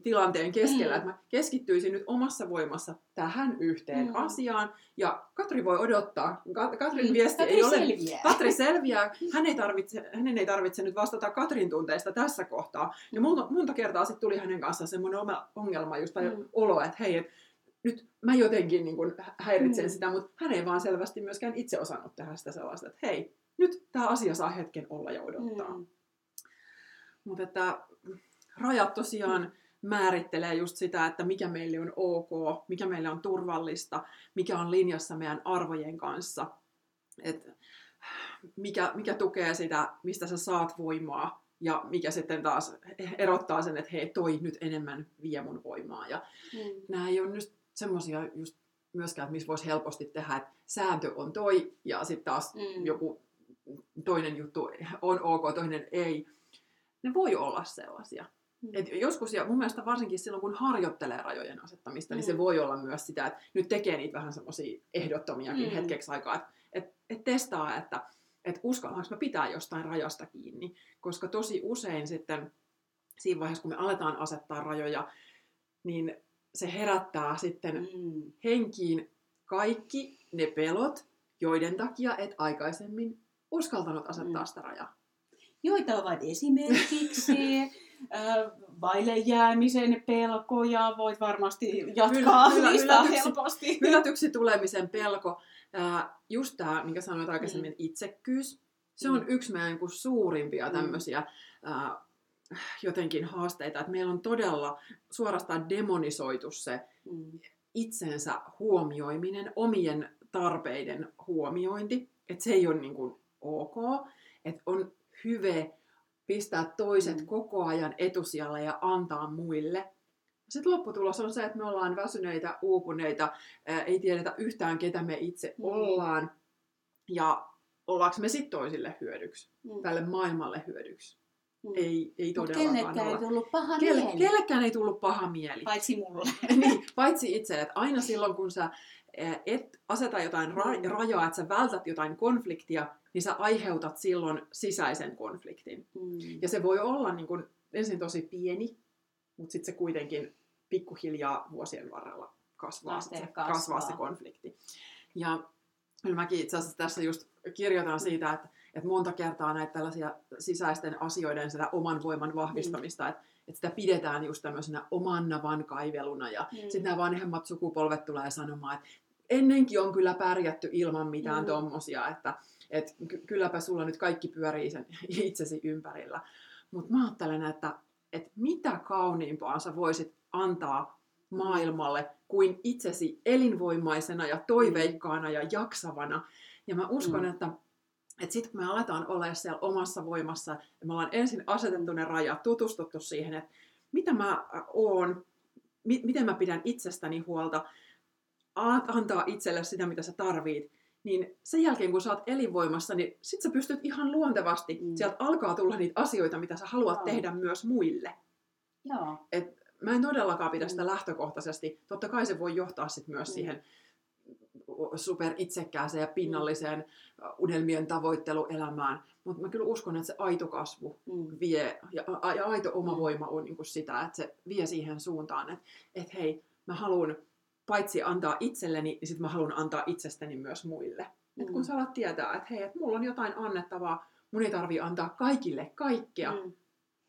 tilanteen keskellä, Mm. että mä keskittyisin nyt omassa voimassa tähän yhteen Mm. asiaan. Ja Katri voi odottaa. Ka- Katrin Mm. viesti Katri ei ole... selviää. Katri selviää. Hän ei tarvitse, hänen ei tarvitse nyt vastata Katrin tunteista tässä kohtaa. Ja monta, monta kertaa sitten tuli hänen kanssaan semmoinen oma ongelma just tai Mm. olo, että hei, et nyt mä jotenkin niin kun häiritsen Mm. sitä, mutta hän ei vaan selvästi myöskään itse osannut tehdä sitä sellaista, että hei, nyt tämä asia saa hetken olla ja odottaa. Mm. Mutta että rajat tosiaan määrittelee just sitä, että mikä meille on ok, mikä meille on turvallista, mikä on linjassa meidän arvojen kanssa. Et mikä, mikä tukee sitä, mistä sä saat voimaa ja mikä sitten taas erottaa sen, että hei, toi nyt enemmän vie mun voimaa. Ja Mm. nämä ei ole nyt semmoisia just myöskään, että missä voisi helposti tehdä, että sääntö on toi ja sitten taas Mm. joku toinen juttu on ok, toinen ei. Ne voi olla sellaisia. Mm. Et joskus, ja mun mielestä varsinkin silloin, kun harjoittelee rajojen asettamista, niin Mm. se voi olla myös sitä, että nyt tekee niitä vähän semmoisia ehdottomiakin Mm. hetkeksi aikaa, että et, et testaa, että et uskallanko mä pitää jostain rajasta kiinni, koska tosi usein sitten siinä vaiheessa, kun me aletaan asettaa rajoja, niin se herättää sitten Mm. henkiin kaikki ne pelot, joiden takia et aikaisemmin uskaltanut asettaa Mm. sitä rajaa. joita ovat esimerkiksi vaille jäämisen pelkoja. Voit varmasti jatkaa kyllä, listaa yllätyksi- helposti. Hylätyksi tulemisen pelko, just tämä, minkä sanoit aikaisemmin, itsekkyys, se on Mm. yksi meidän niin kuin suurimpia Mm. tämmöisiä ää, jotenkin haasteita, että meillä on todella suorastaan demonisoitu se Mm. itsensä huomioiminen, omien tarpeiden huomiointi, että se ei ole niin kuin ok, että on hyve pistää toiset Mm. koko ajan etusijalle ja antaa muille. Sitten lopputulos on se, että me ollaan väsyneitä, uupuneita, ää, ei tiedetä yhtään, ketä me itse Mm. ollaan, ja ollaanko me sitten toisille hyödyksi, Mm. tälle maailmalle hyödyksi. Mm. Ei, ei todellakaan Kenellekään ei tullut paha Kelle, mieli. kellekään ei tullut paha mieli. Paitsi mulle. niin, paitsi itse, että aina silloin kun sä et aseta jotain ra- rajaa, että sä vältät jotain konfliktia, niin sä aiheutat silloin sisäisen konfliktin. Mm. Ja se voi olla niin kun, ensin tosi pieni, mutta sitten se kuitenkin pikkuhiljaa vuosien varrella kasvaa, se, kasvaa. kasvaa. se konflikti. Ja kyllä mäkin itse asiassa tässä just kirjoitan siitä, että, että monta kertaa näitä tällaisia sisäisten asioiden sitä oman voiman vahvistamista, että, että sitä pidetään just tämmöisenä oman navan kaiveluna ja Mm. sitten nämä vanhemmat sukupolvet tulee sanomaan, että ennenkin on kyllä pärjätty ilman mitään Mm. mm. tommosia, että et ky- kylläpä sulla nyt kaikki pyörii sen itsesi ympärillä. Mutta mä ajattelen, että, että mitä kauniimpaa sä voisit antaa maailmalle kuin itsesi elinvoimaisena ja toiveikkaana ja jaksavana. Ja mä uskon, Mm. että, että sitten kun me aletaan olla siellä omassa voimassa, ja me ollaan ensin asetettu ne rajat, tutustuttu siihen, että mitä mä oon, mi- miten mä pidän itsestäni huolta, antaa itselle sitä, mitä sä tarvit, niin sen jälkeen, kun sä oot elinvoimassa, niin sit sä pystyt ihan luontevasti, Mm. mm. sieltä alkaa tulla niitä asioita, mitä sä haluat Joo. tehdä myös muille. Joo. Mä en todellakaan pidä sitä Mm. lähtökohtaisesti. Totta kai se voi johtaa sit myös Mm. siihen super itsekkääseen ja pinnalliseen äh, unelmien tavoitteluelämään. Mutta mä kyllä uskon, että se aito kasvu Mm. vie, ja, ja aito oma Mm. voima on niin kuin sitä, että se vie siihen suuntaan, että et hei, mä haluan paitsi antaa itselleni, niin sitten mä haluan antaa itsestäni myös muille. Mm. Et kun Mm. sä alat tietää, että hei, että mulla on jotain annettavaa, mun ei tarvii antaa kaikille kaikkea. Mm.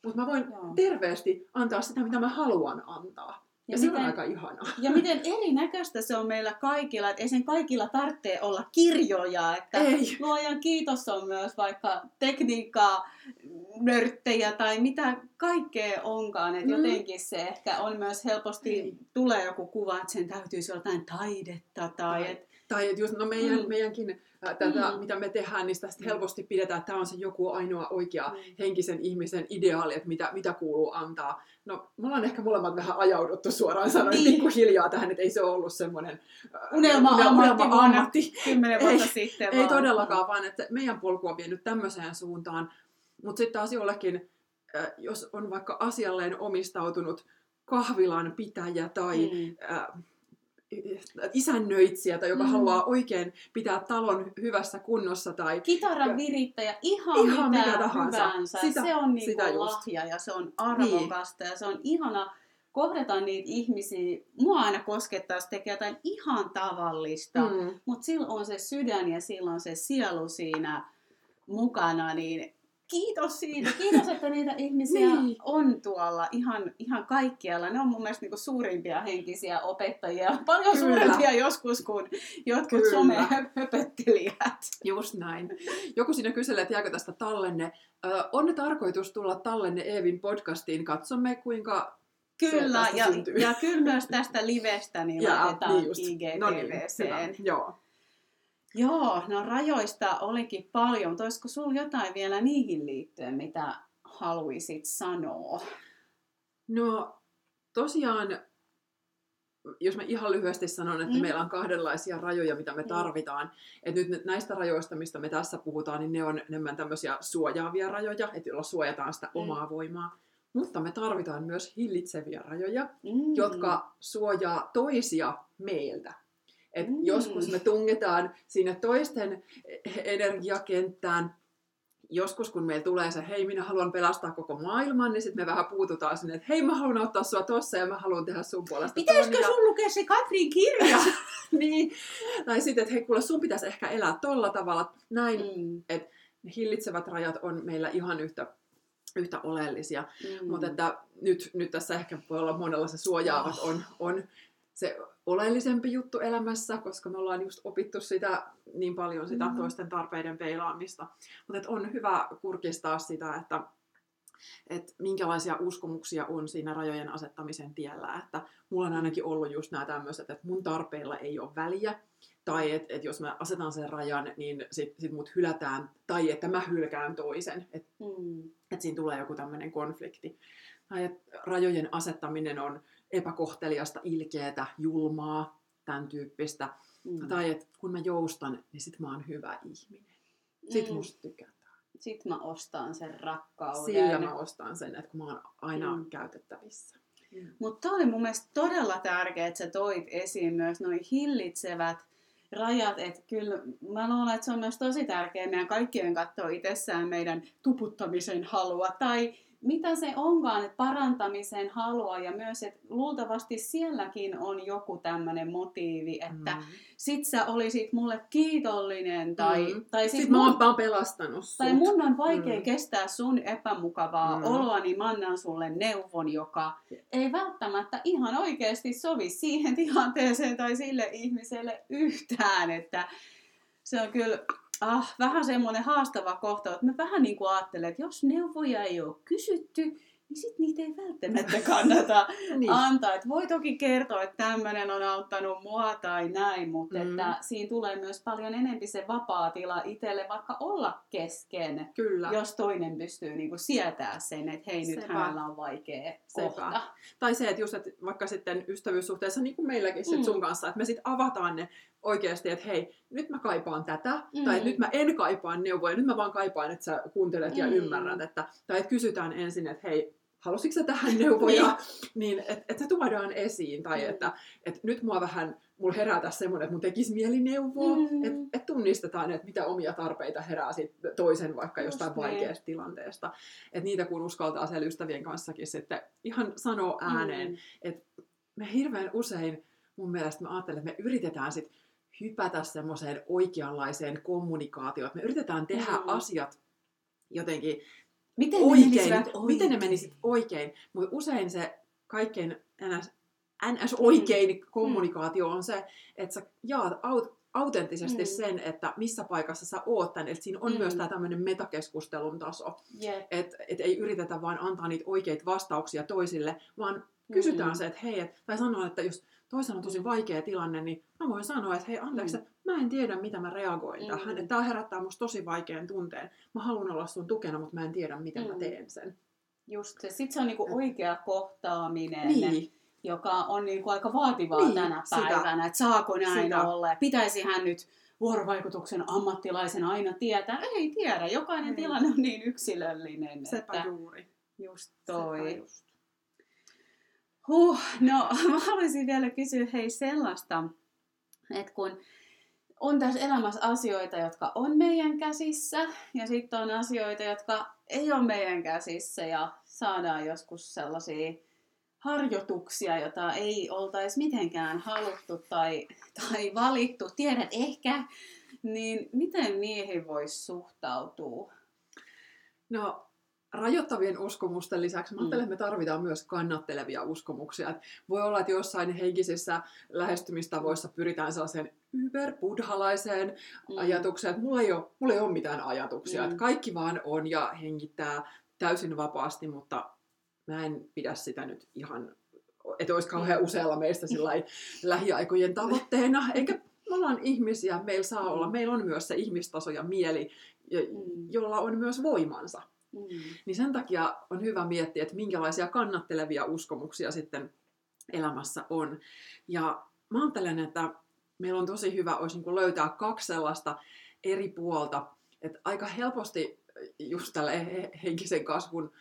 mutta mä voin Joo. terveesti antaa sitä, mitä mä haluan antaa. Ja, ja se miten, on aika ihanaa. ja miten erinäköistä se on meillä kaikilla, että ei sen kaikilla tarvitse olla kirjoja, että Ei. luojan kiitos on myös vaikka tekniikkaa, nörttejä tai mitä kaikkea onkaan, että Mm. jotenkin se ehkä on myös helposti, Ei. tulee joku kuva, että sen täytyisi olla jotain taidetta tai Tai- et, Tai että just no meidän, Mm. meidänkin tätä, Mm. mitä me tehdään, niin sitä sit Mm. helposti pidetään, että tämä on se joku ainoa oikea Mm. henkisen ihmisen ideaali, että mitä, mitä kuuluu antaa. No, me ollaan ehkä molemmat vähän ajauduttu suoraan sanoen Niin. pikkuhiljaa tähän, että ei se ole ollut semmoinen Unelma-ammatti kymmenen vuotta Ei, sitten Ei vaan. todellakaan, vaan että meidän polku on vienyt tämmöiseen suuntaan. Mutta sitten taas jollekin, jos on vaikka asialleen omistautunut kahvilan pitäjä tai Mm. äh, isännöitsijä, tai joka Mm. haluaa oikein pitää talon hyvässä kunnossa tai Kitaran virittäjä, ihan, Ihan mitä, mikä tahansa. hyvänsä. Sitä- se on niin sitä just. lahja ja se on arvokasta ja se on ihana kohdata niitä ihmisiä. Mua aina koskettaa, jos tekee jotain ihan tavallista, mm. mm, mutta silloin on se sydän ja silloin on se sielu siinä mukana, niin kiitos siitä. Kiitos, että niitä ihmisiä Niin. on tuolla ihan, ihan kaikkialla. Ne on mun mielestä niinku suurimpia henkisiä opettajia. Paljon Kyllä. suurempia joskus kuin jotkut Kyllä. somehöpöttelijät. just näin. Joku siinä kyselee, että jääkö tästä tallenne. Ö, on ne tarkoitus tulla tallenne Eevin podcastiin. Katsomme, kuinka Kyllä, ja, syntyy. ja kyllä myös tästä livestä niin Jaa, laitetaan niin just. No niin, IGTVCen. Joo. Joo, no rajoista olikin paljon, mutta olisiko sulla jotain vielä niihin liittyen, mitä haluaisit sanoa? No tosiaan, jos mä ihan lyhyesti sanon, että Mm. meillä on kahdenlaisia rajoja, mitä me Mm. tarvitaan. Että nyt näistä rajoista, mistä me tässä puhutaan, niin ne on enemmän tämmöisiä suojaavia rajoja, että joilla suojataan sitä Mm. omaa voimaa. Mutta me tarvitaan myös hillitseviä rajoja, Mm. jotka suojaa toisia meiltä. Et Mm. Joskus me tungetaan sinne toisten energiakenttään. Joskus kun meillä tulee se, hei minä haluan pelastaa koko maailman, niin sitten me vähän puututaan sinne, että hei mä haluan auttaa sua tossa ja mä haluan tehdä sun puolesta Pitäisikö sun lukea se Katrin kirja? niin. Tai sitten, että hei kuule sun pitäisi ehkä elää tolla tavalla, näin. mm. ne hillitsevät rajat on meillä ihan yhtä, yhtä oleellisia. Mm. Mutta että nyt, nyt tässä ehkä voi olla monella se suojaavat Oh. on, on se oleellisempi juttu elämässä, koska me ollaan just opittu sitä niin paljon sitä Mm. toisten tarpeiden peilaamista. Mutta on hyvä kurkistaa sitä, että että minkälaisia uskomuksia on siinä rajojen asettamisen tiellä. Että mulla on ainakin ollut just nämä tämmöiset, että mun tarpeilla ei ole väliä, tai että et jos mä asetan sen rajan, niin sit, sit mut hylätään, tai että mä hylkään toisen, että Mm. et siinä tulee joku tämmöinen konflikti. Tai että rajojen asettaminen on epäkohteliasta, ilkeätä, julmaa, tämän tyyppistä. Mm. Tai että kun mä joustan, niin sit mä oon hyvä ihminen. Sit Mm. musta tykätään. Sitten mä ostan sen rakkauden. Sillä mä ostan sen, että kun mä oon aina Mm. käytettävissä. Mutta toi oli mun mielestä todella tärkeää, että sä toit esiin myös noin hillitsevät rajat, että kyllä mä luulen, että se on myös tosi tärkeää meidän kaikkien katsoa itsessään meidän tuputtamisen halua tai mitä se onkaan, että parantamisen halua ja myös, että luultavasti sielläkin on joku tämmöinen motiivi, että Mm. sit sä olisit mulle kiitollinen tai, Mm. tai sit mä oon, mä oon pelastanut sut. tai mun on vaikea Mm. kestää sun epämukavaa Mm. oloa, niin mä annan sulle neuvon, joka ei välttämättä ihan oikeasti sovi siihen tilanteeseen tai sille ihmiselle yhtään. Että se on kyllä ah, vähän semmoinen haastava kohta, että mä vähän niin kuin ajattelen, että jos neuvoja ei ole kysytty, niin sit niitä ei välttämättä kannata niin. antaa. Et voi toki kertoa, että tämmöinen on auttanut mua tai näin, mutta Mm. että siinä tulee myös paljon enempi se vapaa tila itselle vaikka olla kesken, Kyllä. jos toinen pystyy niinku sietää sen, että hei nyt Sepä. hänellä on vaikea Sepä. kohta. Tai se, että just että vaikka sitten ystävyyssuhteessa, niin kuin meilläkin sit Mm. sun kanssa, että me sitten avataan ne oikeasti, että hei, nyt mä kaipaan tätä, Mm. tai että nyt mä en kaipaa neuvoja, nyt mä vaan kaipaan, että sä kuuntelet ja Mm. ymmärrät, että, tai että kysytään ensin, että hei, halusitko sä tähän neuvoja, niin että et se tuodaan esiin, tai Mm. että et nyt mua vähän, mulla herää tässä semmoinen, että mun tekisi mieli neuvoa, Mm. että et tunnistetaan, että mitä omia tarpeita herää sit toisen vaikka Just jostain niin. vaikeasta tilanteesta. Että niitä kun uskaltaa siellä ystävien kanssakin sitten ihan sanoa ääneen, Mm. me hirveän usein mun mielestä mä ajattelen, että me yritetään sit hypätä semmoiseen oikeanlaiseen kommunikaatioon. Että me yritetään tehdä Mm. mm. asiat jotenkin Miten ne oikein, miten ne oikein? menisit oikein. Mutta usein se kaikkein ns, ns oikein kommunikaatio on se, että sä jaat aut, autenttisesti Mm. sen, että missä paikassa sä oot tän. Että siinä on Mm. myös tämä tämmöinen metakeskustelun taso. Jep. Että et ei yritetä vaan antaa niitä oikeita vastauksia toisille, vaan kysytään Mm. se, että hei, et, tai sanoa, että jos toisella on tosi vaikea tilanne, niin mä voin sanoa, että hei, anteeksi, Mm. mä en tiedä, mitä mä reagoin Mm. tähän. Että tää herättää musta tosi vaikean tunteen. Mä haluan olla sun tukena, mutta mä en tiedä, miten Mm. mä teen sen. Just se. Sitten se on niinku oikea kohtaaminen. Niin, joka on niin kuin aika vaativaa Niin, tänä sitä. päivänä, että saako näin Sitä. olla ja pitäisi hän nyt vuorovaikutuksen ammattilaisen aina tietää. Ei tiedä, jokainen Ei. tilanne on niin yksilöllinen. sepä että juuri. just Sepä toi. just. Huh, no mä haluaisin vielä kysyä hei sellaista, että kun on tässä elämässä asioita, jotka on meidän käsissä, ja sitten on asioita, jotka ei ole meidän käsissä, ja saadaan joskus sellaisia harjoituksia, jota ei oltaisi mitenkään haluttu tai, tai valittu, tiedät ehkä, niin miten niihin voisi suhtautua? No, rajoittavien uskomusten lisäksi mä Mm. ajattelen, että me tarvitaan myös kannattelevia uskomuksia. Et voi olla, että jossain henkisissä lähestymistavoissa pyritään sellaiseen yberbuddhalaiseen Mm. ajatukseen, että mulla ei ole, mulla ei ole mitään ajatuksia, Mm. että kaikki vaan on ja hengittää täysin vapaasti, mutta mä en pidä sitä nyt ihan, että olisi kauhean usealla meistä lähiaikojen tavoitteena, eikä me ollaan ihmisiä, meillä saa olla, meillä on myös se ihmistaso ja mieli, Mm. jolla on myös voimansa. Mm. Niin sen takia on hyvä miettiä, että minkälaisia kannattelevia uskomuksia sitten elämässä on. Ja mä ajattelen, että meillä on tosi hyvä olisi niin löytää kaksi sellaista eri puolta, että aika helposti just tällä he- henkisen kasvun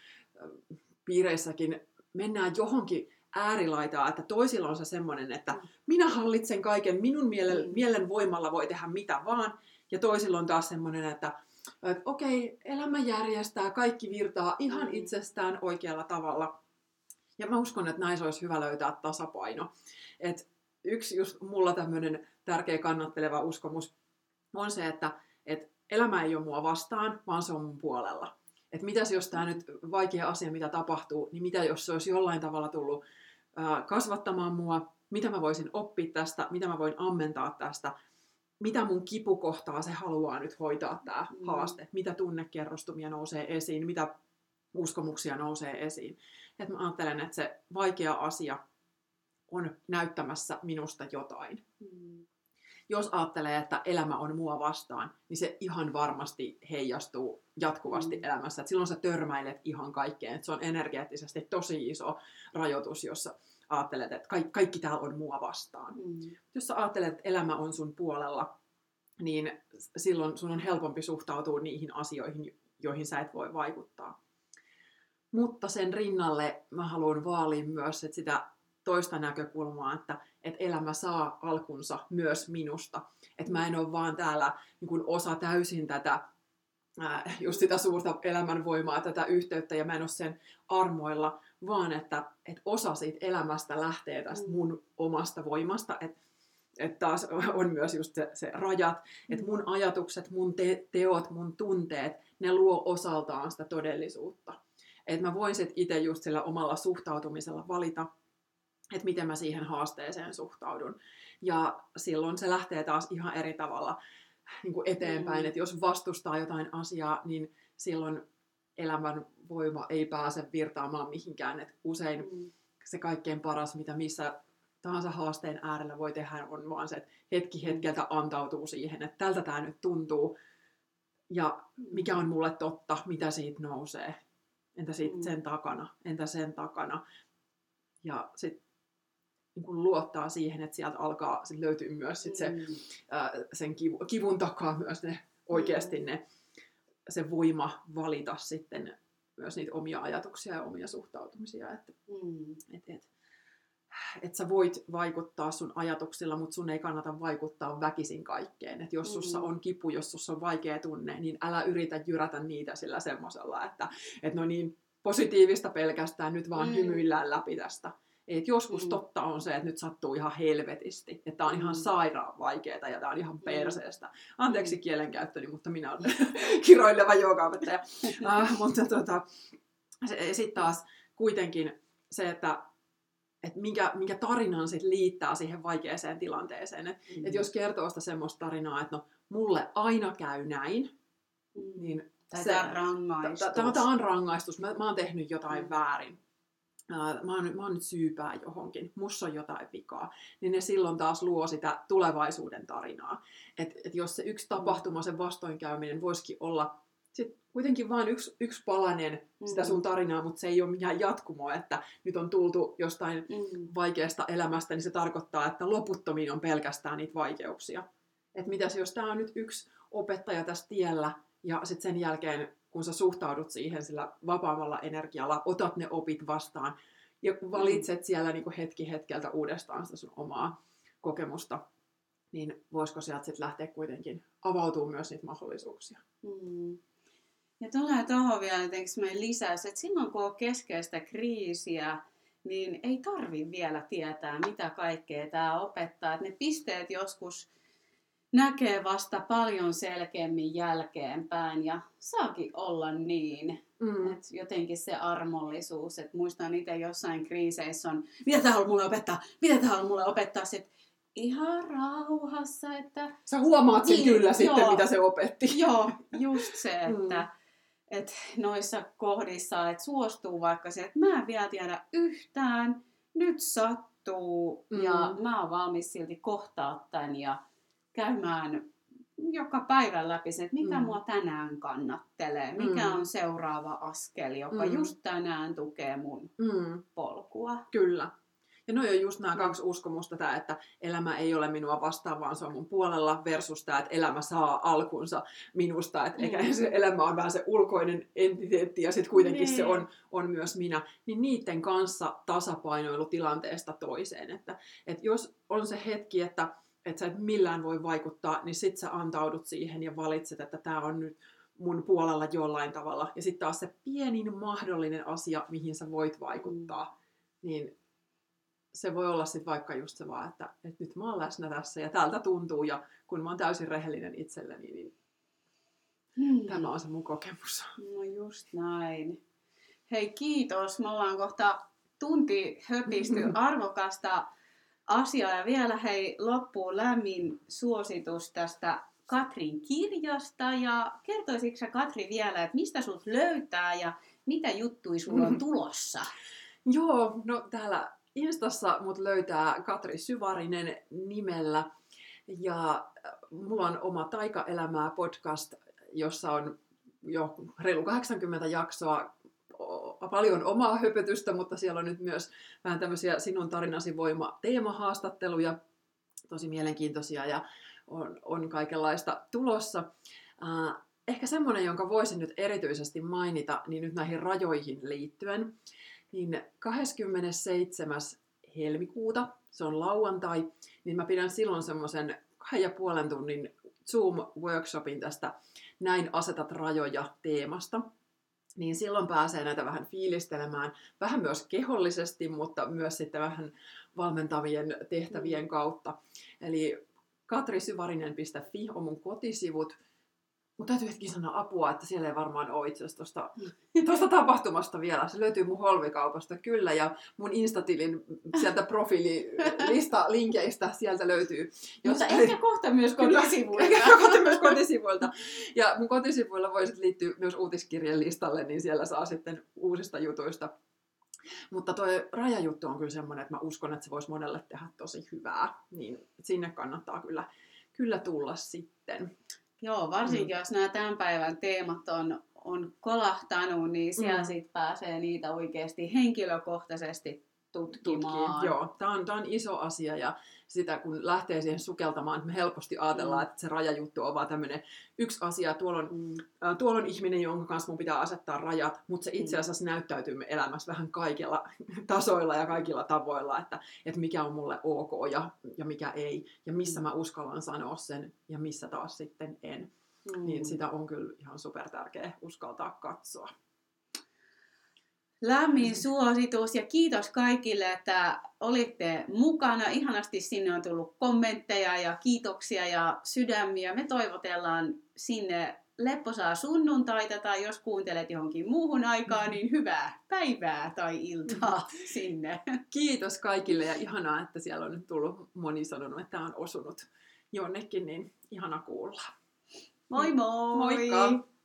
piireissäkin mennään johonkin äärilaitaan, että toisilla on se semmoinen, että Mm. minä hallitsen kaiken, minun mielen, Mm. mielen voimalla voi tehdä mitä vaan, ja toisilla on taas semmoinen, että että okei, elämä järjestää, kaikki virtaa ihan Mm. itsestään oikealla tavalla. Ja mä uskon, että näissä olisi hyvä löytää tasapaino. Et yksi just mulla tämmöinen tärkeä kannatteleva uskomus on se, että et elämä ei ole mua vastaan, vaan se on mun puolella. Että mitäs jos tämä nyt vaikea asia, mitä tapahtuu, niin mitä jos se olisi jollain tavalla tullut kasvattamaan mua, mitä mä voisin oppia tästä, mitä mä voin ammentaa tästä, mitä mun kipukohtaa se haluaa nyt hoitaa tämä mm. haaste, mitä tunnekerrostumia nousee esiin, mitä uskomuksia nousee esiin. Et mä ajattelen, että se vaikea asia on näyttämässä minusta jotain. Mm. Jos ajattelee, että elämä on mua vastaan, niin se ihan varmasti heijastuu jatkuvasti mm. elämässä. Et silloin sä törmäilet ihan kaikkeen. Et se on energeettisesti tosi iso rajoitus, jossa ajattelet, että kaikki, kaikki täällä on mua vastaan. Mm. Jos sä ajattelet, että elämä on sun puolella, niin silloin sun on helpompi suhtautua niihin asioihin, joihin sä et voi vaikuttaa. Mutta sen rinnalle mä haluan vaalia myös että sitä toista näkökulmaa, että, että elämä saa alkunsa myös minusta. Että mä en ole vaan täällä niin kuin osa täysin tätä just sitä suurta elämänvoimaa, tätä yhteyttä, ja mä en ole sen armoilla, vaan että, että osa siitä elämästä lähtee tästä mun omasta voimasta, että että taas on myös just se, se rajat, että mun ajatukset, mun te- teot, mun tunteet, ne luo osaltaan sitä todellisuutta. Että mä voin sitten itse just sillä omalla suhtautumisella valita, että miten mä siihen haasteeseen suhtaudun. Ja silloin se lähtee taas ihan eri tavalla niin kuin eteenpäin, mm. että jos vastustaa jotain asiaa, niin silloin elämän voima ei pääse virtaamaan mihinkään. Et usein mm. se kaikkein paras, mitä missä tahansa haasteen äärellä voi tehdä, on vaan se, että hetki mm. hetkeltä antautuu siihen, että tältä tämä nyt tuntuu, ja mikä on mulle totta, mitä siitä nousee. Entä sitten mm. sen takana, entä sen takana. Ja sitten niin luottaa siihen, että sieltä alkaa sit löytyy myös sit se, mm. ää, sen kivu, kivun takaa myös ne oikeasti ne, se voima valita sitten myös niitä omia ajatuksia ja omia suhtautumisia. Että, mm. et, et, et sä voit vaikuttaa sun ajatuksilla, mutta sun ei kannata vaikuttaa väkisin kaikkeen. Et jos sussa mm. on kipu, jos sussa on vaikea tunne, niin älä yritä jyrätä niitä sillä semmoisella, että et no niin, positiivista pelkästään, nyt vaan mm. hymyillään läpi tästä. Et joskus mm. totta on se, että nyt sattuu ihan helvetisti, että on ihan mm. sairaan vaikeaa ja tämä on ihan mm. perseestä. Anteeksi mm. kielenkäyttöni, mutta minä olen kiroileva joogaopettaja. uh, mutta tota, sitten taas kuitenkin se, että että minkä, minkä tarinan sit liittää siihen vaikeaseen tilanteeseen. Että mm. et jos kertoo sitä semmoista tarinaa, että no mulle aina käy näin, mm. niin tämä on rangaistus. Tämä on rangaistus. Mä, mä oon tehnyt jotain mm. väärin mä oon, mä oon nyt syypää johonkin, mussa on jotain vikaa, niin ne silloin taas luo sitä tulevaisuuden tarinaa. Että et jos se yksi tapahtuma, sen vastoinkäyminen voisikin olla sit kuitenkin vain yksi, yksi palanen sitä sun mm. tarinaa, mutta se ei ole mikään jatkumo, että nyt on tultu jostain mm. vaikeasta elämästä, niin se tarkoittaa, että loputtomiin on pelkästään niitä vaikeuksia. Että mitäs jos tämä on nyt yksi opettaja tässä tiellä, ja sitten sen jälkeen kun sä suhtaudut siihen sillä vapaamalla energialla, otat ne opit vastaan ja valitset siellä niin hetki hetkeltä uudestaan sitä sun omaa kokemusta, niin voisiko sieltä sitten lähteä kuitenkin avautuu myös niitä mahdollisuuksia. Mm. Ja tulee tuohon vielä jotenkin lisäys, että silloin kun on keskeistä kriisiä, niin ei tarvi vielä tietää, mitä kaikkea tämä opettaa. Että ne pisteet joskus näkee vasta paljon selkeämmin jälkeenpäin ja saakin olla niin. Mm. Et jotenkin se armollisuus, että muistan itse jossain kriiseissä on, mitä tämä on mulle opettaa, mitä tämä on mulle opettaa, sit ihan rauhassa, että... Sä huomaat sen niin, kyllä joo, sitten, mitä se opetti. Joo, just se, että mm. et noissa kohdissa, että suostuu vaikka se, että mä en vielä tiedä yhtään, nyt sattuu mm. ja mä oon valmis silti kohtaa tämän ja käymään joka päivän läpi se, että mikä mm. mua tänään kannattelee, mikä mm. on seuraava askel, joka mm. just tänään tukee mun mm. polkua. Kyllä. Ja no on just nämä mm. kaksi uskomusta, tämä, että elämä ei ole minua vastaan, vaan se on mun puolella, versus tämä, että elämä saa alkunsa minusta, että mm. se elämä on vähän se ulkoinen entiteetti ja sitten kuitenkin niin. se on, on myös minä, niin niiden kanssa tasapainoilu tilanteesta toiseen. Että, että jos on se hetki, että että sä et millään voi vaikuttaa, niin sit sä antaudut siihen ja valitset, että tämä on nyt mun puolella jollain tavalla. Ja sitten taas se pienin mahdollinen asia, mihin sä voit vaikuttaa, niin se voi olla sitten vaikka just se vaan, että, että nyt mä oon läsnä tässä ja tältä tuntuu ja kun mä oon täysin rehellinen itselleni, niin Hmm. Tämä on se mun kokemus. No just näin. Hei kiitos, me ollaan kohta tunti höpisty arvokasta asiaa. Ja vielä hei loppuun lämmin suositus tästä Katrin kirjasta. Ja kertoisitko sä Katri vielä, että mistä sut löytää ja mitä juttui sulla on tulossa? Joo, no täällä Instassa mut löytää Katri Syvarinen nimellä. Ja äh, mulla on oma Taikaelämää podcast, jossa on jo reilu 80 jaksoa paljon omaa höpötystä, mutta siellä on nyt myös vähän tämmöisiä sinun tarinasi voima teemahaastatteluja, tosi mielenkiintoisia ja on, on kaikenlaista tulossa. Ehkä semmoinen, jonka voisin nyt erityisesti mainita, niin nyt näihin rajoihin liittyen, niin 27. helmikuuta, se on lauantai, niin mä pidän silloin semmoisen kahden ja puolen tunnin Zoom-workshopin tästä Näin asetat rajoja teemasta. Niin silloin pääsee näitä vähän fiilistelemään, vähän myös kehollisesti, mutta myös sitten vähän valmentavien tehtävien kautta. Eli katrisyvarinen.fi on mun kotisivut. Mutta täytyy hetki sanoa apua, että siellä ei varmaan ole itse asiassa tosta, tosta tapahtumasta vielä. Se löytyy mun holvikaupasta kyllä ja mun Instatilin sieltä profiililista linkeistä sieltä löytyy. Mutta ehkä kohta myös kotisivuilta. Ehkä kohta myös kotisivuilta. Ja mun kotisivuilla voi sitten liittyä myös uutiskirjan listalle, niin siellä saa sitten uusista jutuista. Mutta tuo rajajuttu on kyllä semmoinen, että mä uskon, että se voisi monelle tehdä tosi hyvää. Niin sinne kannattaa kyllä, kyllä tulla sitten. Joo, varsinkin mm. jos nämä tämän päivän teemat on, on kolahtanut, niin siellä Mm. sitten pääsee niitä oikeasti henkilökohtaisesti tutkimaan. tutkii. Joo, tämä on, tää on iso asia ja sitä kun lähtee siihen sukeltamaan, että me helposti ajatellaan, Mm. että se rajajuttu on vaan tämmöinen yksi asia. Tuolla on, Mm. äh, tuolla on ihminen, jonka kanssa mun pitää asettaa rajat, mutta se itse Mm. asiassa näyttäytyy me elämässä vähän kaikilla tasoilla ja kaikilla tavoilla, että, että mikä on mulle ok ja, ja mikä ei, ja missä Mm. mä uskallan sanoa sen ja missä taas sitten en. Mm. Niin sitä on kyllä ihan super tärkeä uskaltaa katsoa. Lämmin suositus ja kiitos kaikille, että olitte mukana. Ihanasti sinne on tullut kommentteja ja kiitoksia ja sydämiä. Me toivotellaan sinne lepposaa sunnuntaita tai jos kuuntelet johonkin muuhun aikaan, niin hyvää päivää tai iltaa sinne. Kiitos kaikille ja ihanaa, että siellä on nyt tullut moni sanonut, että tämä on osunut jonnekin, niin ihana kuulla. Moi moi! Moikka!